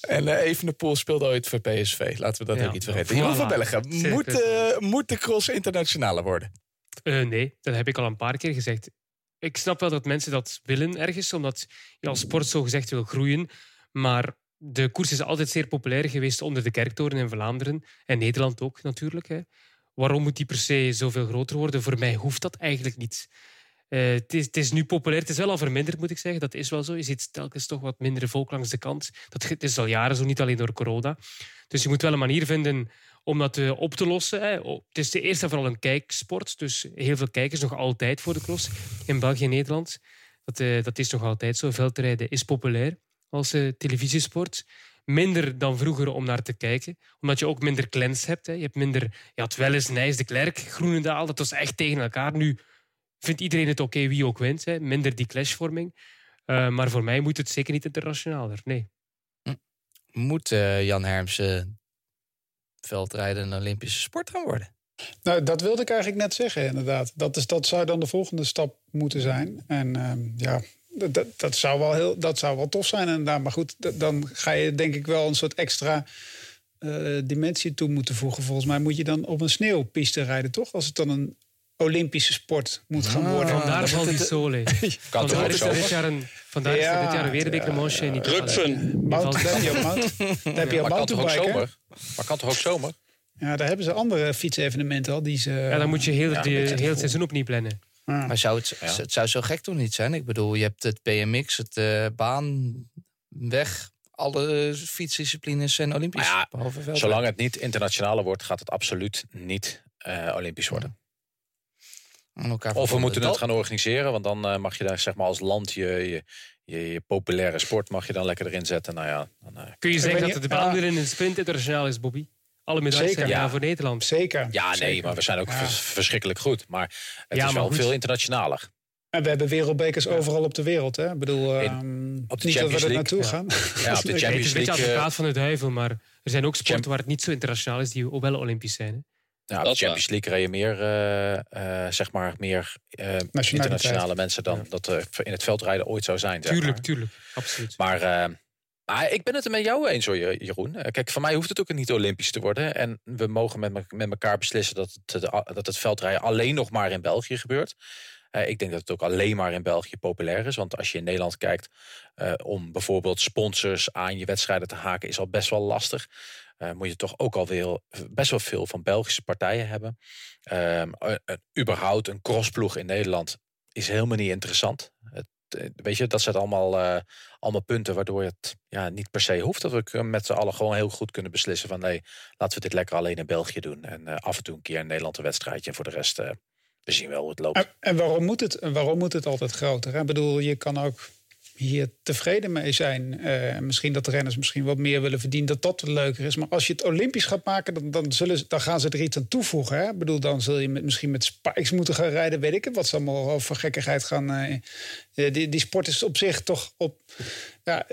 en uh, even de Poel speelde ooit voor PSV. Laten we dat ja. ook niet vergeten. Jeroen van Bellegem moet, uh, moet de cross internationale worden? nee, dat heb ik al een paar keer gezegd. Ik snap wel dat mensen dat willen ergens, omdat je als sport zo gezegd wil groeien. Maar de koers is altijd zeer populair geweest onder de kerktoren in Vlaanderen. En Nederland ook natuurlijk. Hè. Waarom moet die per se zoveel groter worden? Voor mij hoeft dat eigenlijk niet. Uh, het, is, het, is, nu populair. Het is wel al verminderd, moet ik zeggen. Dat is wel zo. Je ziet telkens toch wat minder volk langs de kant. Dat het is al jaren zo, niet alleen door corona. Dus je moet wel een manier vinden om dat uh, op te lossen. Hè. Het is de eerste en vooral een kijksport. Dus heel veel kijkers nog altijd voor de cross. In België en Nederland. Dat, uh, dat is nog altijd zo. Veldrijden is populair als televisiesport minder dan vroeger om naar te kijken. Omdat je ook minder clans hebt. Hè. Je hebt minder... Je had wel eens Nijs de Klerk, Groenendaal. Dat was echt tegen elkaar. Nu vindt iedereen het oké wie ook wint. Hè. Minder die clashvorming. Uh, maar voor mij moet het zeker niet internationaler. Nee. Moet uh, Jan Hermsen veldrijden een Olympische sport gaan worden? Nou, dat wilde ik eigenlijk net zeggen, inderdaad. Dat, is, dat zou dan de volgende stap moeten zijn. En uh, ja, dat, dat, zou wel heel, dat zou wel tof zijn inderdaad. Maar goed, dan ga je denk ik wel een soort extra uh, dimensie toe moeten voegen. Volgens mij moet je dan op een sneeuwpiste rijden, toch? Als het dan een Olympische sport moet gaan ah, worden. Vandaar valt die sole. vandaar is er dit jaar een, vandaar is er dit jaar weer een Italieë. Drukven. Mount, heb je heb je Maar kan toch ook zomer? Ja, daar hebben ze andere fietsevenementen al. Die ze, ja, dan moet je heel, ja, heel het seizoen opnieuw plannen. Maar zou het, het zou zo gek toch niet zijn? Ik bedoel, je hebt het BMX, het uh, baan, weg. Alle fietsdisciplines zijn olympisch. Ja, behalve zolang het niet internationaler wordt, gaat het absoluut niet uh, olympisch worden. Of we moeten het gaan organiseren, want dan uh, mag je daar zeg maar als land je, je, je, je, populaire sport mag je dan lekker erin zetten. Nou ja, dan, Kun je zeggen dat de baan weer in een sprint internationaal is, Bobby? Alle medailles Zeker. ja. voor Nederland. Zeker. Ja, nee, maar we zijn ook verschrikkelijk goed. Maar het is wel veel internationaler. En we hebben wereldbekers overal op de wereld. Hè? Ik bedoel, um, op de niet dat we er naartoe gaan. Ja, op de Champions League. Het is een beetje advocaat eh, van de duivel, maar er zijn ook sporten waar het niet zo internationaal is, die wel olympisch zijn. Hè? Ja, op de Champions League rij je meer, uh, uh, zeg maar, meer uh, internationale mensen dan dat er in het veldrijden ooit zou zijn. Tuurlijk, maar. tuurlijk, absoluut. Maar maar ik ben het er met jou eens hoor, Jeroen. Eh, kijk, voor mij hoeft het ook niet Olympisch te worden. En we mogen met, met elkaar beslissen dat het, dat het veldrijden alleen nog maar in België gebeurt. Uh, ik denk dat het ook alleen maar in België populair is. Want als je in Nederland kijkt uh, om bijvoorbeeld sponsors aan je wedstrijden te haken, is al best wel lastig. Uh, moet je toch ook alweer best wel veel van Belgische partijen hebben. überhaupt een crossploeg in Nederland is helemaal niet interessant. Eh, weet je, dat zijn allemaal, uh, allemaal punten waardoor het ja, niet per se hoeft. Dat we met z'n allen gewoon heel goed kunnen beslissen van nee, laten we dit lekker alleen in België doen. En uh, af en toe een keer in Nederland een wedstrijdje. En voor de rest, we zien wel hoe het loopt. En, en, waarom, moet het, waarom moet het altijd groter? Ik bedoel, je kan ook hier tevreden mee zijn. Uh, misschien dat de renners misschien wat meer willen verdienen, dat dat leuker is. Maar als je het Olympisch gaat maken, dan, dan, zullen, dan gaan ze er iets aan toevoegen. Hè? Ik bedoel, dan zul je met, misschien met spikes moeten gaan rijden, weet ik het. Wat ze allemaal voor gekkigheid gaan. Uh, die, die sport is op zich toch op. Ja,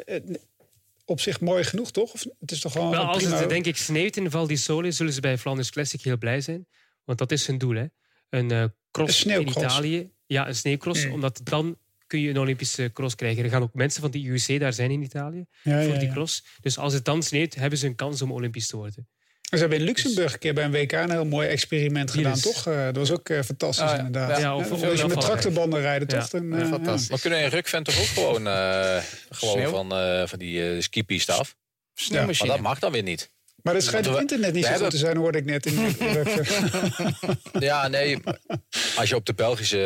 op zich mooi genoeg, toch? Of, het is toch gewoon. Wel, als het denk ik sneeuwt in Val di Sole, zullen ze bij Flanders Classic heel blij zijn. Want dat is hun doel, hè? Een cross in Italië. Ja, een sneeuwcross. Mm. Omdat dan kun je een Olympische cross krijgen. Er gaan ook mensen van die UC daar zijn in Italië voor die cross. Dus als het dan sneeuwt, hebben ze een kans om Olympisch te worden. Ze hebben in Luxemburg een keer bij een WK een heel mooi experiment gedaan, toch? Uh, dat was ook uh, fantastisch, ah, inderdaad. Ja, of, als je met tractorbanden rijden, toch? Dan, uh, fantastisch. Maar kunnen in Rukven toch ook gewoon, gewoon van, van die skipiste af? Maar dat mag dan weer niet. Maar het schijnt het internet niet zo goed te zijn, hoorde ik net. In ja, nee. Als je op de Belgische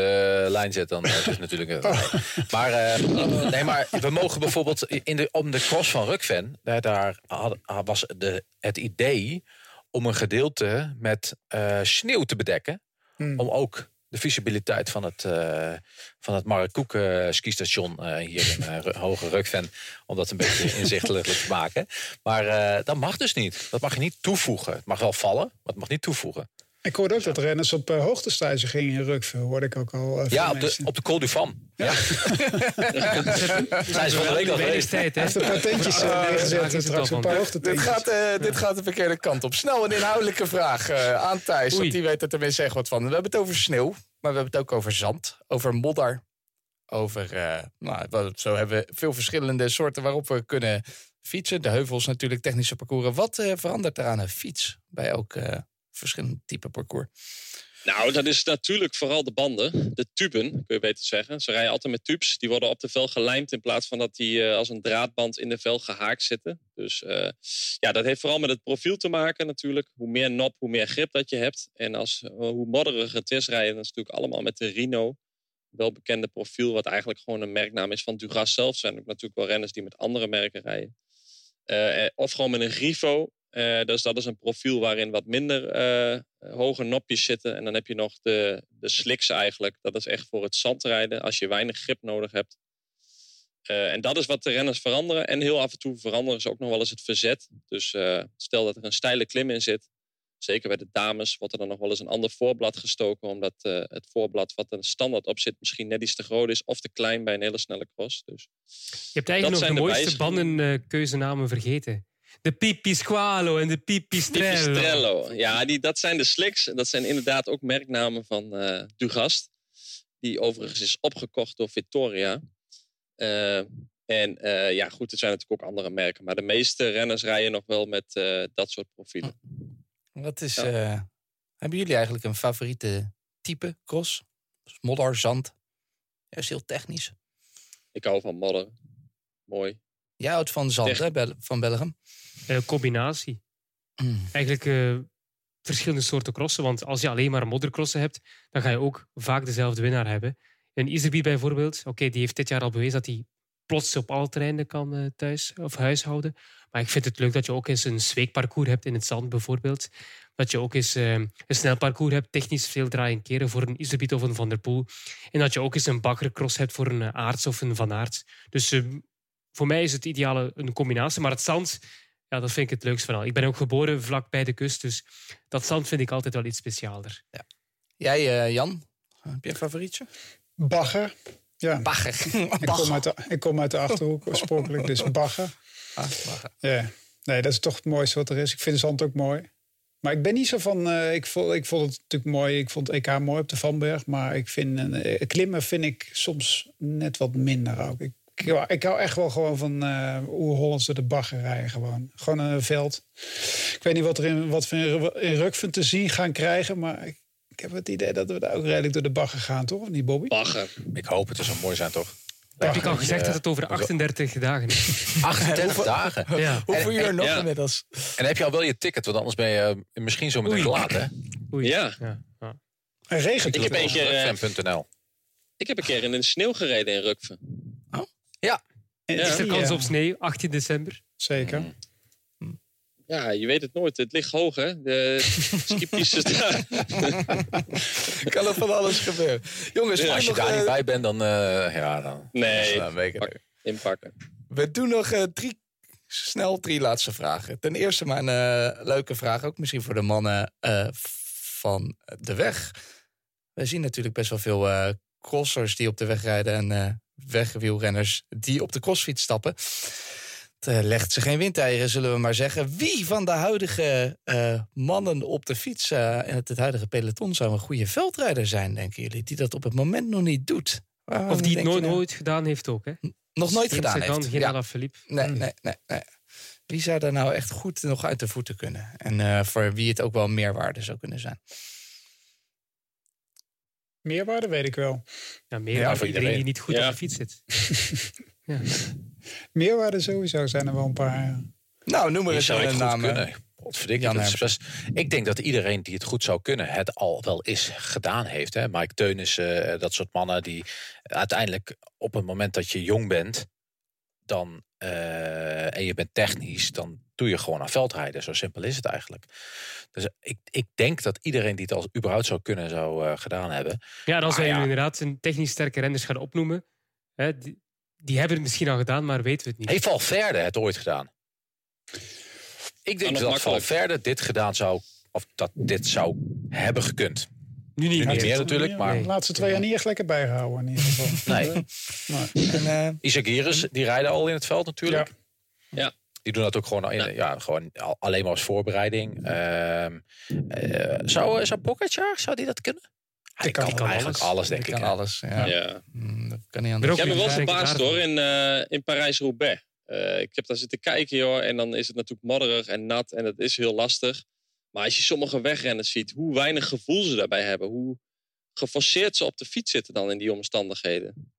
uh, lijn zet, dan is het natuurlijk... Uh, maar, uh, nee, maar we mogen bijvoorbeeld... In de, om de cross van Rukven, daar, daar had, was de, het idee om een gedeelte met sneeuw te bedekken. Hmm. Om ook de visibiliteit van het, uh, van het Markoek uh, skistation uh, hier in Hoge Rukven. Om dat een beetje inzichtelijk te maken. Maar dat mag dus niet. Dat mag je niet toevoegen. Het mag wel vallen, maar het mag niet toevoegen. Ik hoorde ook dat renners op uh, hoogtestage gingen in Rukve. Hoorde ik ook al. Uh, ja, op de, op de Col du Fam. Ja. ja. Zijn ze van de week al geweest. Tijd, hè? Even patentjes uh, neergezet. straks een paar dit gaat, uh, dit gaat de verkeerde kant op. Snel een inhoudelijke vraag uh, aan Thijs. Want die weet er tenminste echt wat van. We hebben het over sneeuw. Maar we hebben het ook over zand. Over modder. Over, uh, nou, zo hebben we veel verschillende soorten waarop we kunnen fietsen. De heuvels natuurlijk, technische parcours. Wat verandert er aan een fiets bij elk verschillende type parcours? Nou, dat is natuurlijk vooral de banden, de tuben, kun je beter zeggen. Ze rijden altijd met tubes. Die worden op de vel gelijmd in plaats van dat die uh, als een draadband in de vel gehaakt zitten. Dus uh, ja, dat heeft vooral met het profiel te maken natuurlijk. Hoe meer nop, hoe meer grip dat je hebt. En als, uh, hoe modderiger het is rijden, dat is natuurlijk allemaal met de Rino. Welbekende profiel, wat eigenlijk gewoon een merknaam is van Dugas zelf. Zijn natuurlijk wel renners die met andere merken rijden. of gewoon met een Grifo. Uh, dus dat is een profiel waarin wat minder uh, hoge nopjes zitten. En dan heb je nog de, de slicks eigenlijk. Dat is echt voor het zandrijden als je weinig grip nodig hebt. Uh, en dat is wat de renners veranderen. En heel af en toe veranderen ze ook nog wel eens het verzet. Dus stel dat er een steile klim in zit. Zeker bij de dames wordt er dan nog wel eens een ander voorblad gestoken. Omdat het voorblad wat er standaard op zit misschien net iets te groot is. Of te klein bij een hele snelle cross. Dus je hebt eigenlijk nog de, de mooiste bandenkeuzenamen vergeten. De Pipisqualo en de Pipistrello. Pipistrello. Ja, die, dat zijn de slicks. Dat zijn inderdaad ook merknamen van uh, Dugast. Die overigens is opgekocht door Victoria. Uh, en uh, ja, goed, er zijn natuurlijk ook andere merken. Maar de meeste renners rijden nog wel met dat soort profielen. Wat is, ja. hebben jullie eigenlijk een favoriete type cross? Modder, zand? Ja, is heel technisch. Ik hou van modder. Mooi. Jij houdt van zand, hè, van Belgium? Uh, combinatie. Mm. Eigenlijk uh, verschillende soorten crossen. Want als je alleen maar moddercrossen hebt, dan ga je ook vaak dezelfde winnaar hebben. Een Iserby bijvoorbeeld, oké, die heeft dit jaar al bewezen dat hij plots op alle terreinen kan uh, thuis of huishouden. Maar ik vind het leuk dat je ook eens een zweekparcours hebt in het zand bijvoorbeeld. Dat je ook eens uh, een snel parcours hebt, technisch veel draaien keren voor een Iserbiet of een Van der Poel. En dat je ook eens een baggercross hebt voor een Aarts of een Van Aert. Dus voor mij is het ideale een combinatie. Maar het zand, ja, dat vind ik het leukst van al. Ik ben ook geboren vlak bij de kust, dus dat zand vind ik altijd wel iets speciaalder. Ja. Jij, uh, Jan, heb je een favorietje? Bagger. Ja. Bagger. ik, kom uit de, ik kom uit de Achterhoek oorspronkelijk, dus bagger. Ah, bagger. Ja. Nee, dat is toch het mooiste wat er is. Ik vind zand ook mooi. Maar ik ben niet zo van. Uh, ik, vond, ik vond het natuurlijk mooi. Ik vond EK mooi op de Vanberg. Maar ik vind uh, klimmen vind ik soms net wat minder ook. Ik ik, ik hou echt wel gewoon van uh, oer-Hollandse de baggerij. Gewoon. gewoon een veld. Ik weet niet wat, er in, wat we in Rukven te zien gaan krijgen. Maar ik, ik, heb het idee dat we daar ook redelijk door de bagger gaan, toch? Of niet, Bobby? Bagger. Ik hoop het. Het zou mooi zijn, toch? Heb ik al gezegd dat het over 38 dagen is? 38 dagen? Ja. Hoeveel uur nog ja. inmiddels? En heb je al wel je ticket? Want anders ben je uh, misschien zo meteen laat, hè? Oei. Ja. ja. En regent ik heb een keer, uh, Ik heb een keer in de sneeuw gereden in Rukven. Ja. Is er kans op sneeuw, 18 december? Zeker. Ja, je weet het nooit. Het ligt hoog, hè? De skipistes daar. kan er van alles gebeuren. Jongens, als je daar niet bij bent, dan... Uh, ja, dan nee, dan pak, inpakken. We doen nog uh, drie, snel drie laatste vragen. Ten eerste maar een uh, leuke vraag, ook misschien voor de mannen van de weg. We zien natuurlijk best wel veel crossers die op de weg rijden... en wegwielrenners die op de crossfiets stappen. Het legt ze geen windeieren, zullen we maar zeggen. Wie van de huidige uh, mannen op de fiets uh, in het, het, huidige peloton zou een goede veldrijder zijn, denken jullie? Die dat op het moment nog niet doet. Waarom of die het nooit, nooit gedaan heeft ook, hè? Nog nooit gedaan heeft. Geen ja. Philippe. Nee, hmm. nee, nee, nee. Wie zou daar nou echt goed nog uit de voeten kunnen? En voor wie het ook wel meerwaarde zou kunnen zijn? Meerwaarde weet ik wel. Ja, meerwaarde voor iedereen die niet goed op de fiets zit. ja. Meerwaarde sowieso zijn er wel een paar. Nou, noem maar eens een naam. Ik denk dat iedereen die het goed zou kunnen, het al wel eens gedaan heeft. Hè? Mike Teunissen, uh, dat soort mannen die uiteindelijk op het moment dat je jong bent, dan, uh, en je bent technisch, dan doe je gewoon aan veldrijden. Zo simpel is het eigenlijk. Dus ik, ik denk dat iedereen die het al überhaupt zou kunnen, zou uh, gedaan hebben. Ja, dan zou je ja. inderdaad een technisch sterke renners gaan opnoemen. Hè, die, die, hebben het misschien al gedaan, maar weten we het niet. Heeft Valverde het ooit gedaan? Ik denk dat Valverde dit gedaan zou, of dat dit zou hebben gekund. Nu niet, niet meer. meer natuurlijk, maar... De laatste twee jaar niet echt lekker bijgehouden in ieder geval. Nee. nee. En, uh, Isaac Iris, die rijden al in het veld natuurlijk. Ja. ja. Die doen dat ook gewoon, in, ja. gewoon alleen maar als voorbereiding. Uh, uh, zou, zou Pogacar, zou die dat kunnen? Hij kan, kan, eigenlijk alles, alles denk ik. Kan alles, ja. ja. Mm, dat kan niet anders. Ik heb me wel verbaasd hoor, in, uh, in Parijs-Roubaix. Uh, ik heb daar zitten kijken joh, en dan is het natuurlijk modderig en nat en dat is heel lastig. Maar als je sommige wegrenners ziet, hoe weinig gevoel ze daarbij hebben, hoe geforceerd ze op de fiets zitten dan in die omstandigheden.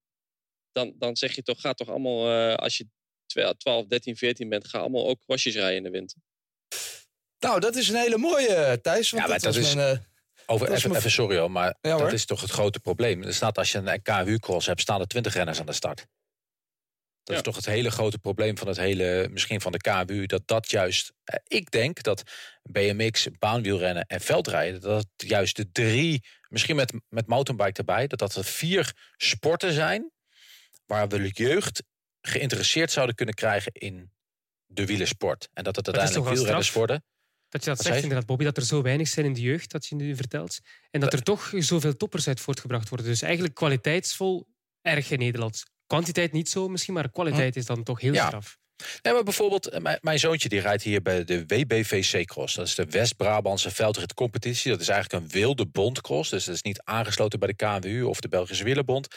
Dan, dan zeg je toch, ga toch allemaal, uh, als je 12, 13, 14 bent, ga allemaal ook crossjes rijden in de winter. Nou, dat is een hele mooie, Thijs. Want ja, maar dat, dat is... Mijn, uh, over, even, mijn... even, sorry hoor, maar ja, dat is toch het grote probleem. Er staat, als je een KU-cross hebt, staan er 20 renners aan de start. Dat ja. is toch het hele grote probleem van het hele, misschien van de KBU, dat dat juist, eh, ik denk dat BMX, baanwielrennen en veldrijden, dat het juist de drie, misschien met, met mountainbike erbij, dat dat er vier sporten zijn waar we de jeugd geïnteresseerd zouden kunnen krijgen in de wielersport. En dat het uiteindelijk wielrenners worden. Dat je dat zegt, inderdaad, Bobby, dat er zo weinig zijn in de jeugd, dat je nu vertelt. En dat er toch zoveel toppers uit voortgebracht worden. Dus eigenlijk kwaliteitsvol erg in Nederland. Kwantiteit niet zo misschien, maar kwaliteit is dan toch heel ja. straf. Ja, maar bijvoorbeeld, mijn, mijn, zoontje die rijdt hier bij de WBVC Cross. Dat is de West-Brabantse veldritcompetitie. Dat is eigenlijk een wilde bondcross. Dus dat is niet aangesloten bij de KNWU of de Belgische Wielerbond.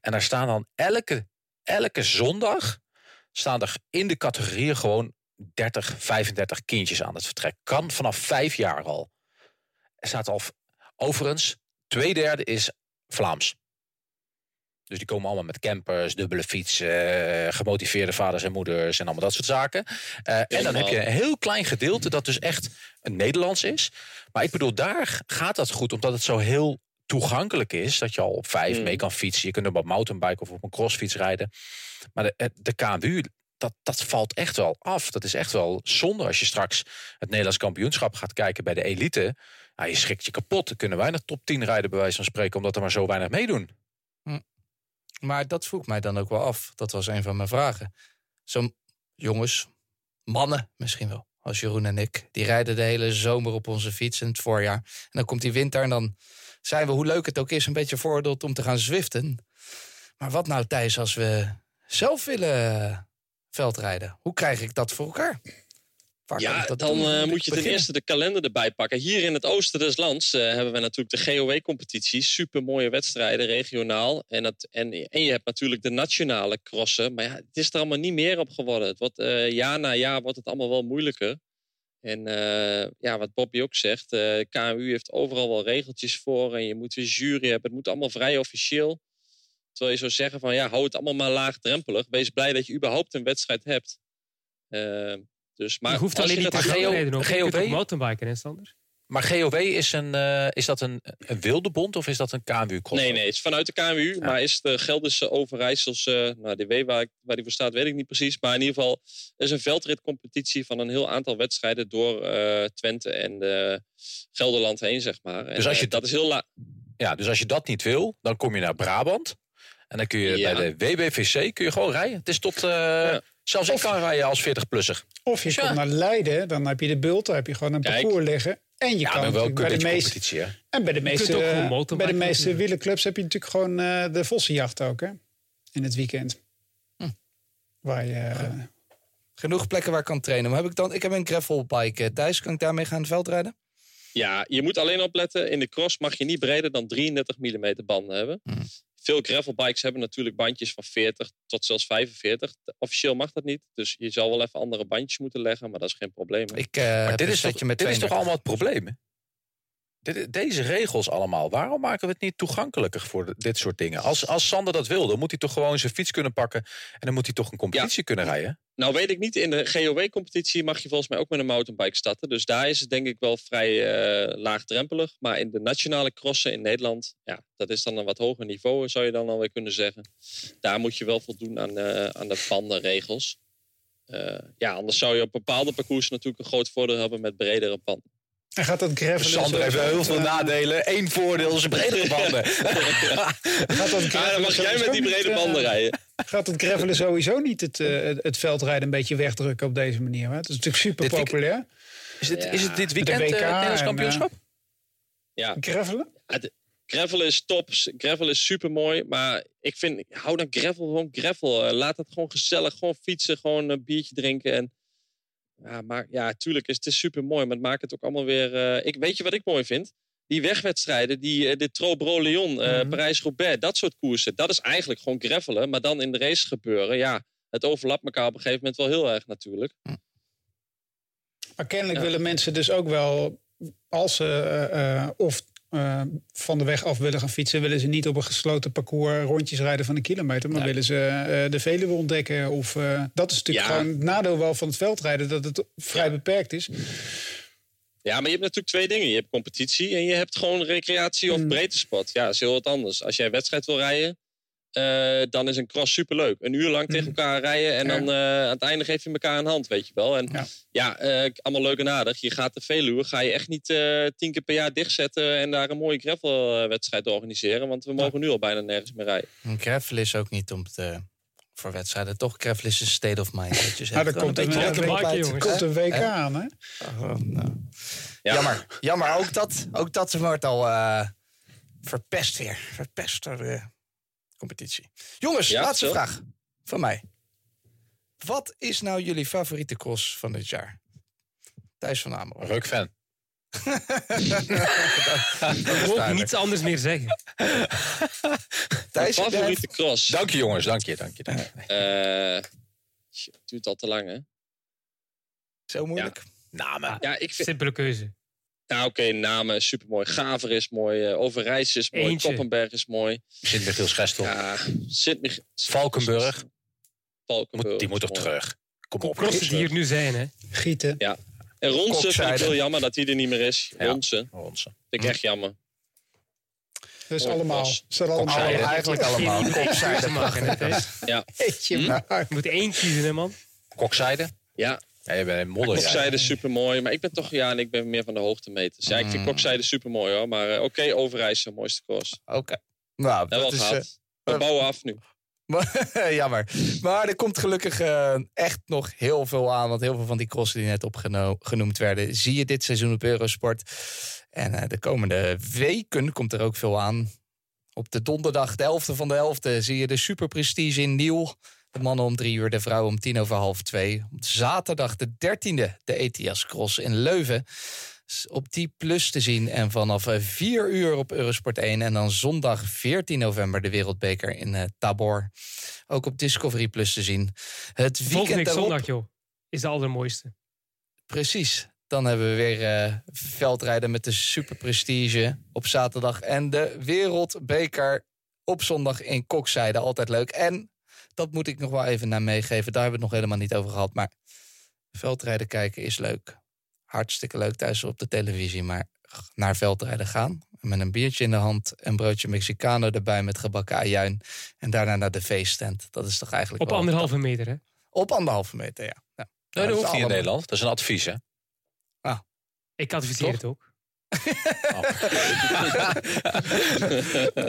En daar staan dan elke, elke zondag staan er in de categorieën gewoon 30, 35 kindjes aan het vertrek. Kan vanaf vijf jaar al. Er staat al, overigens, twee derde is Vlaams. Dus die komen allemaal met campers, dubbele fietsen, gemotiveerde vaders en moeders en allemaal dat soort zaken. Uh, en dan heb je een heel klein gedeelte dat dus echt een Nederlands is. Maar ik bedoel, daar gaat dat goed, omdat het zo heel toegankelijk is. Dat je al op vijf mm. mee kan fietsen. Je kunt op een mountainbike of op een crossfiets rijden. Maar de, de KMU, dat, dat valt echt wel af. Dat is echt wel zonde als je straks het Nederlands kampioenschap gaat kijken bij de elite. Nou, je schrikt je kapot. Dan kunnen wij naar top 10 rijden, bij wijze van spreken, omdat er maar zo weinig meedoen. Hm. Maar dat vroeg mij dan ook wel af. Dat was een van mijn vragen. Zo'n jongens, mannen misschien wel, als Jeroen en ik, die rijden de hele zomer op onze fiets in het voorjaar. En dan komt die winter en dan zijn we, hoe leuk het ook is, een beetje vooroordeeld om te gaan zwiften. Maar wat nou, Thijs, als we zelf willen veldrijden? Hoe krijg ik dat voor elkaar? Waar ja, dan uh, moet je ten eerste de kalender erbij pakken. Hier in het oosten des lands uh, hebben we natuurlijk de GOW-competitie. Super mooie wedstrijden, regionaal. En, het, en, en je hebt natuurlijk de nationale crossen. Maar ja, het is er allemaal niet meer op geworden. Het wordt, uh, jaar na jaar wordt het allemaal wel moeilijker. En ja, wat Bobby ook zegt, KMU heeft overal wel regeltjes voor. En je moet een jury hebben. Het moet allemaal vrij officieel. Terwijl je zou zeggen van ja, hou het allemaal maar laagdrempelig. Wees blij dat je überhaupt een wedstrijd hebt. Dus, maar je hoeft alleen niet te je mountainbiken en Sander. Maar GOW is, een, uh, is dat een, een wilde bond of is dat een KMU? Nee, nee, het is vanuit de KMU. Ja. Maar is de Gelderse Overijsselse, nou, de W waar, waar die voor staat, weet ik niet precies. Maar in ieder geval is een veldritcompetitie van een heel aantal wedstrijden door uh, Twente en uh, Gelderland heen, zeg maar. En, dus als je dat is heel laag. Ja, dus als je dat niet wil, dan kom je naar Brabant. En dan kun je ja. bij de WBVC kun je gewoon rijden. Het is tot. Ja. Zelfs ik kan rijden als 40-plusser. Of je Dus komt naar Leiden, dan heb je de bult, dan heb je gewoon een Kijk. parcours liggen. En je Ja, kan wel bij de meeste, en bij de meeste, bij de meeste wielerclubs heb je natuurlijk gewoon eh, de vossenjacht ook, hè? In het weekend. Hm. Waar je, eh, Genoeg plekken waar ik kan trainen. Maar heb ik dan, ik heb een gravelbike eh, thuis. Kan ik daarmee gaan veldrijden? Ja, je moet alleen opletten. In de cross mag je niet breder dan 33 mm banden hebben. Hmm. Veel gravelbikes hebben natuurlijk bandjes van 40 tot zelfs 45. Officieel mag dat niet. Dus je zal wel even andere bandjes moeten leggen. Maar dat is geen probleem. Ik eh, Maar dit is, toch, setje met dit is toch 32. allemaal het probleem? Deze regels allemaal, waarom maken we het niet toegankelijker voor de- dit soort dingen? Als, als Sander dat wil, dan moet hij toch gewoon zijn fiets kunnen pakken... en dan moet hij toch een competitie kunnen rijden? Nou weet ik niet, in de GOW-competitie mag je volgens mij ook met een mountainbike starten. Dus daar is het denk ik wel vrij eh, laagdrempelig. Maar in de nationale crossen in Nederland, ja, dat is dan een wat hoger niveau, zou je dan alweer kunnen zeggen. Daar moet je wel voldoen aan, eh, aan de bandenregels. Eh, ja, anders zou je op bepaalde parcours natuurlijk een groot voordeel hebben met bredere banden. En gaat dat gravelen... Sander heeft heel veel eh, nadelen. Eén voordeel is bredere banden. Gaat dat dan mag jij met die brede banden rijden. Gaat het gravelen sowieso niet het, eh, het- het veldrijden een beetje wegdrukken op deze manier? Hè? Het is natuurlijk super populair. Is, dit, is het dit weekend WK eh, het Nederlands en, kampioenschap? Ja. Gravelen? gravel is top, gravel is super mooi. Maar ik vind, hou dan gravel gewoon gravel. Eh, laat het gewoon gezellig, gewoon fietsen, gewoon een biertje drinken. En, ja, maar ja, tuurlijk is het super mooi, maar het maakt het ook allemaal weer. Uh, ik, weet je wat ik mooi vind? Die wegwedstrijden, die, de Tro Leon, mm Parijs-Roubaix, dat soort koersen. Dat is eigenlijk gewoon gravelen, maar dan in de race gebeuren. Ja, het overlapt elkaar op een gegeven moment wel heel erg natuurlijk. Hm. Maar kennelijk willen mensen dus ook wel, als ze uh, of uh, van de weg af willen gaan fietsen, willen ze niet op een gesloten parcours rondjes rijden van een kilometer, maar willen ze uh, de Veluwe ontdekken. Of, uh, dat is natuurlijk gewoon het nadeel wel van het veldrijden, dat het vrij beperkt is. Ja, maar je hebt natuurlijk twee dingen. Je hebt competitie en je hebt gewoon recreatie of mm. breedte spot. Ja, dat is heel wat anders. Als jij een wedstrijd wil rijden, uh, dan is een cross superleuk. Een uur lang tegen mhm. elkaar rijden en dan uh, aan het einde geef je elkaar een hand, weet je wel. En ja, ja uh, allemaal leuk en aardig. Je gaat de Veluwe, ga je echt niet tien keer per jaar dichtzetten en daar een mooie gravelwedstrijd organiseren. Want we mogen nu al bijna nergens meer rijden. Een gravel is ook niet om te, voor wedstrijden. Toch, gravel is een state of mind. Dat je nou, er komt een, een, komt een WK aan, hè? Oh, nou. Jammer, jammer. Ook dat, ook dat wordt al verpest weer. Verpest weer competitie. Jongens, laatste vraag van mij. Wat is nou jullie favoriete cross van dit jaar? Thijs van Amerongen. Ruk-fan. Ik wil niets anders meer zeggen. Thijs, favoriete cross. Dank je jongens, dank je. Dank je, dank je. Uh, het duurt al te lang hè? Zo moeilijk. Ja. Namen. Ja, ik vind... Simpele keuze. Nou, oké, okay, namen supermooi. Gaver is mooi. Uh, Overijs is mooi. Eentje. Koppenberg is mooi. Sint-Michiel Schestel. Ja, Sint Valkenburg. Valkenburg. die moet ook terug. Kom op. Crossen die hier nu zijn, hè? Gieten. Ja. En Ronsen vind ik heel jammer dat hij er niet meer is. Ja. Ronsen. Ronsen. Vind ik echt jammer. Dus allemaal. Ze allemaal. Eigenlijk allemaal. Kokzijde mag in het, Ja. Hm? Je moet één kiezen, hè, man. Kokzijde? Ja. Ja, je bent een modder. Kokzijde super mooi. Maar ik ben toch, ja, en ik ben meer van de hoogtemeters. Ja, ik vind mm. kokzijde super mooi hoor. Maar uh, oké, okay, Overijs de mooiste koers. Oké. Nou, dat, is. Uh, we bouwen af nu. Jammer. Maar er komt gelukkig uh, echt nog heel veel aan. Want heel veel van die crossen die net opgenoemd werden, zie je dit seizoen op Eurosport. En uh, de komende weken komt er ook veel aan. Op de donderdag, de 11e van de 11e, zie je de Super Prestige in Niel. De mannen om drie uur, de vrouwen om tien over half twee. Op zaterdag de dertiende, de ETS Cross in Leuven. Op die plus te zien en vanaf eh, vier uur op Eurosport 1. En dan zondag 14 november de Wereldbeker in uh, Tabor. Ook op Discovery Plus te zien. Het weekend daarop... zondag, joh. Is de allermooiste. Precies. Dan hebben we weer uh, veldrijden met de Super Prestige op zaterdag. En de Wereldbeker op zondag in Kokzijde. Altijd leuk. En dat moet ik nog wel even naar meegeven. Daar hebben we het nog helemaal niet over gehad. Maar veldrijden kijken is leuk. Hartstikke leuk thuis op de televisie. Maar naar veldrijden gaan. Met een biertje in de hand. Een broodje Mexicano erbij met gebakken ajuin. En daarna naar de feesttent. Dat is toch eigenlijk. Op anderhalve meter, hè? Op anderhalve meter, ja. ja. Nee, dat hoeft niet in Nederland. Dat is een advies, hè? Ah. Ik adviseer het ook.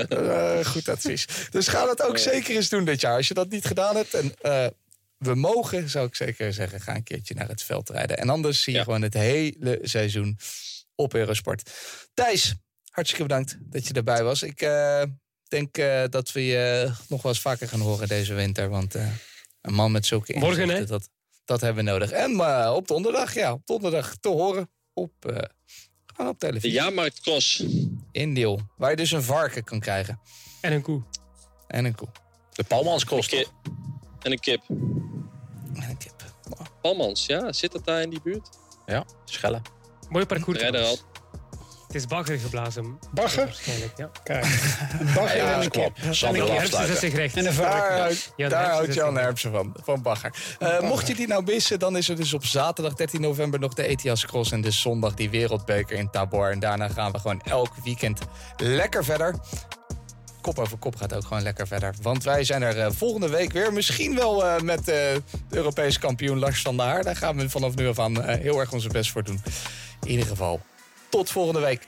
Uh, goed advies. Dus ga dat ook zeker eens doen dit jaar. Als je dat niet gedaan hebt en uh, we mogen, zou ik zeker zeggen, ga een keertje naar het veld rijden. En anders zie je gewoon het hele seizoen op Eurosport. Thijs, hartstikke bedankt dat je erbij was. Ik uh, denk dat we je nog wel eens vaker gaan horen deze winter. Want een man met zulke inzichten, dat, dat hebben we nodig. En op donderdag, ja, op donderdag te horen op op televisie. De jaarmarktcross. Indeel. Waar je dus een varken kan krijgen. En een koe. En een koe. De Palmanscross toch? En een kip. En een kip. Palmans, ja. Zit dat daar in die buurt? Ja, Schellen. Mooi parcours. Rijden al. Het is bagger geblazen. Bagger? Waarschijnlijk, ja. Kijk, een bagger ja, en een kip. En een varken. Daar, daar houdt Jan Herpsen van, van bagger. Uh, mocht je die nou missen, dan is er dus op zaterdag 13 november nog de ETIAS Cross... en dus zondag die wereldbeker in Tabor. En daarna gaan we gewoon elk weekend lekker verder kop over kop gaat ook gewoon lekker verder. Want wij zijn er uh, volgende week weer. Misschien wel uh, met uh, de Europese kampioen Lars van der Haar. Daar gaan we vanaf nu af aan heel erg onze best voor doen. In ieder geval, tot volgende week.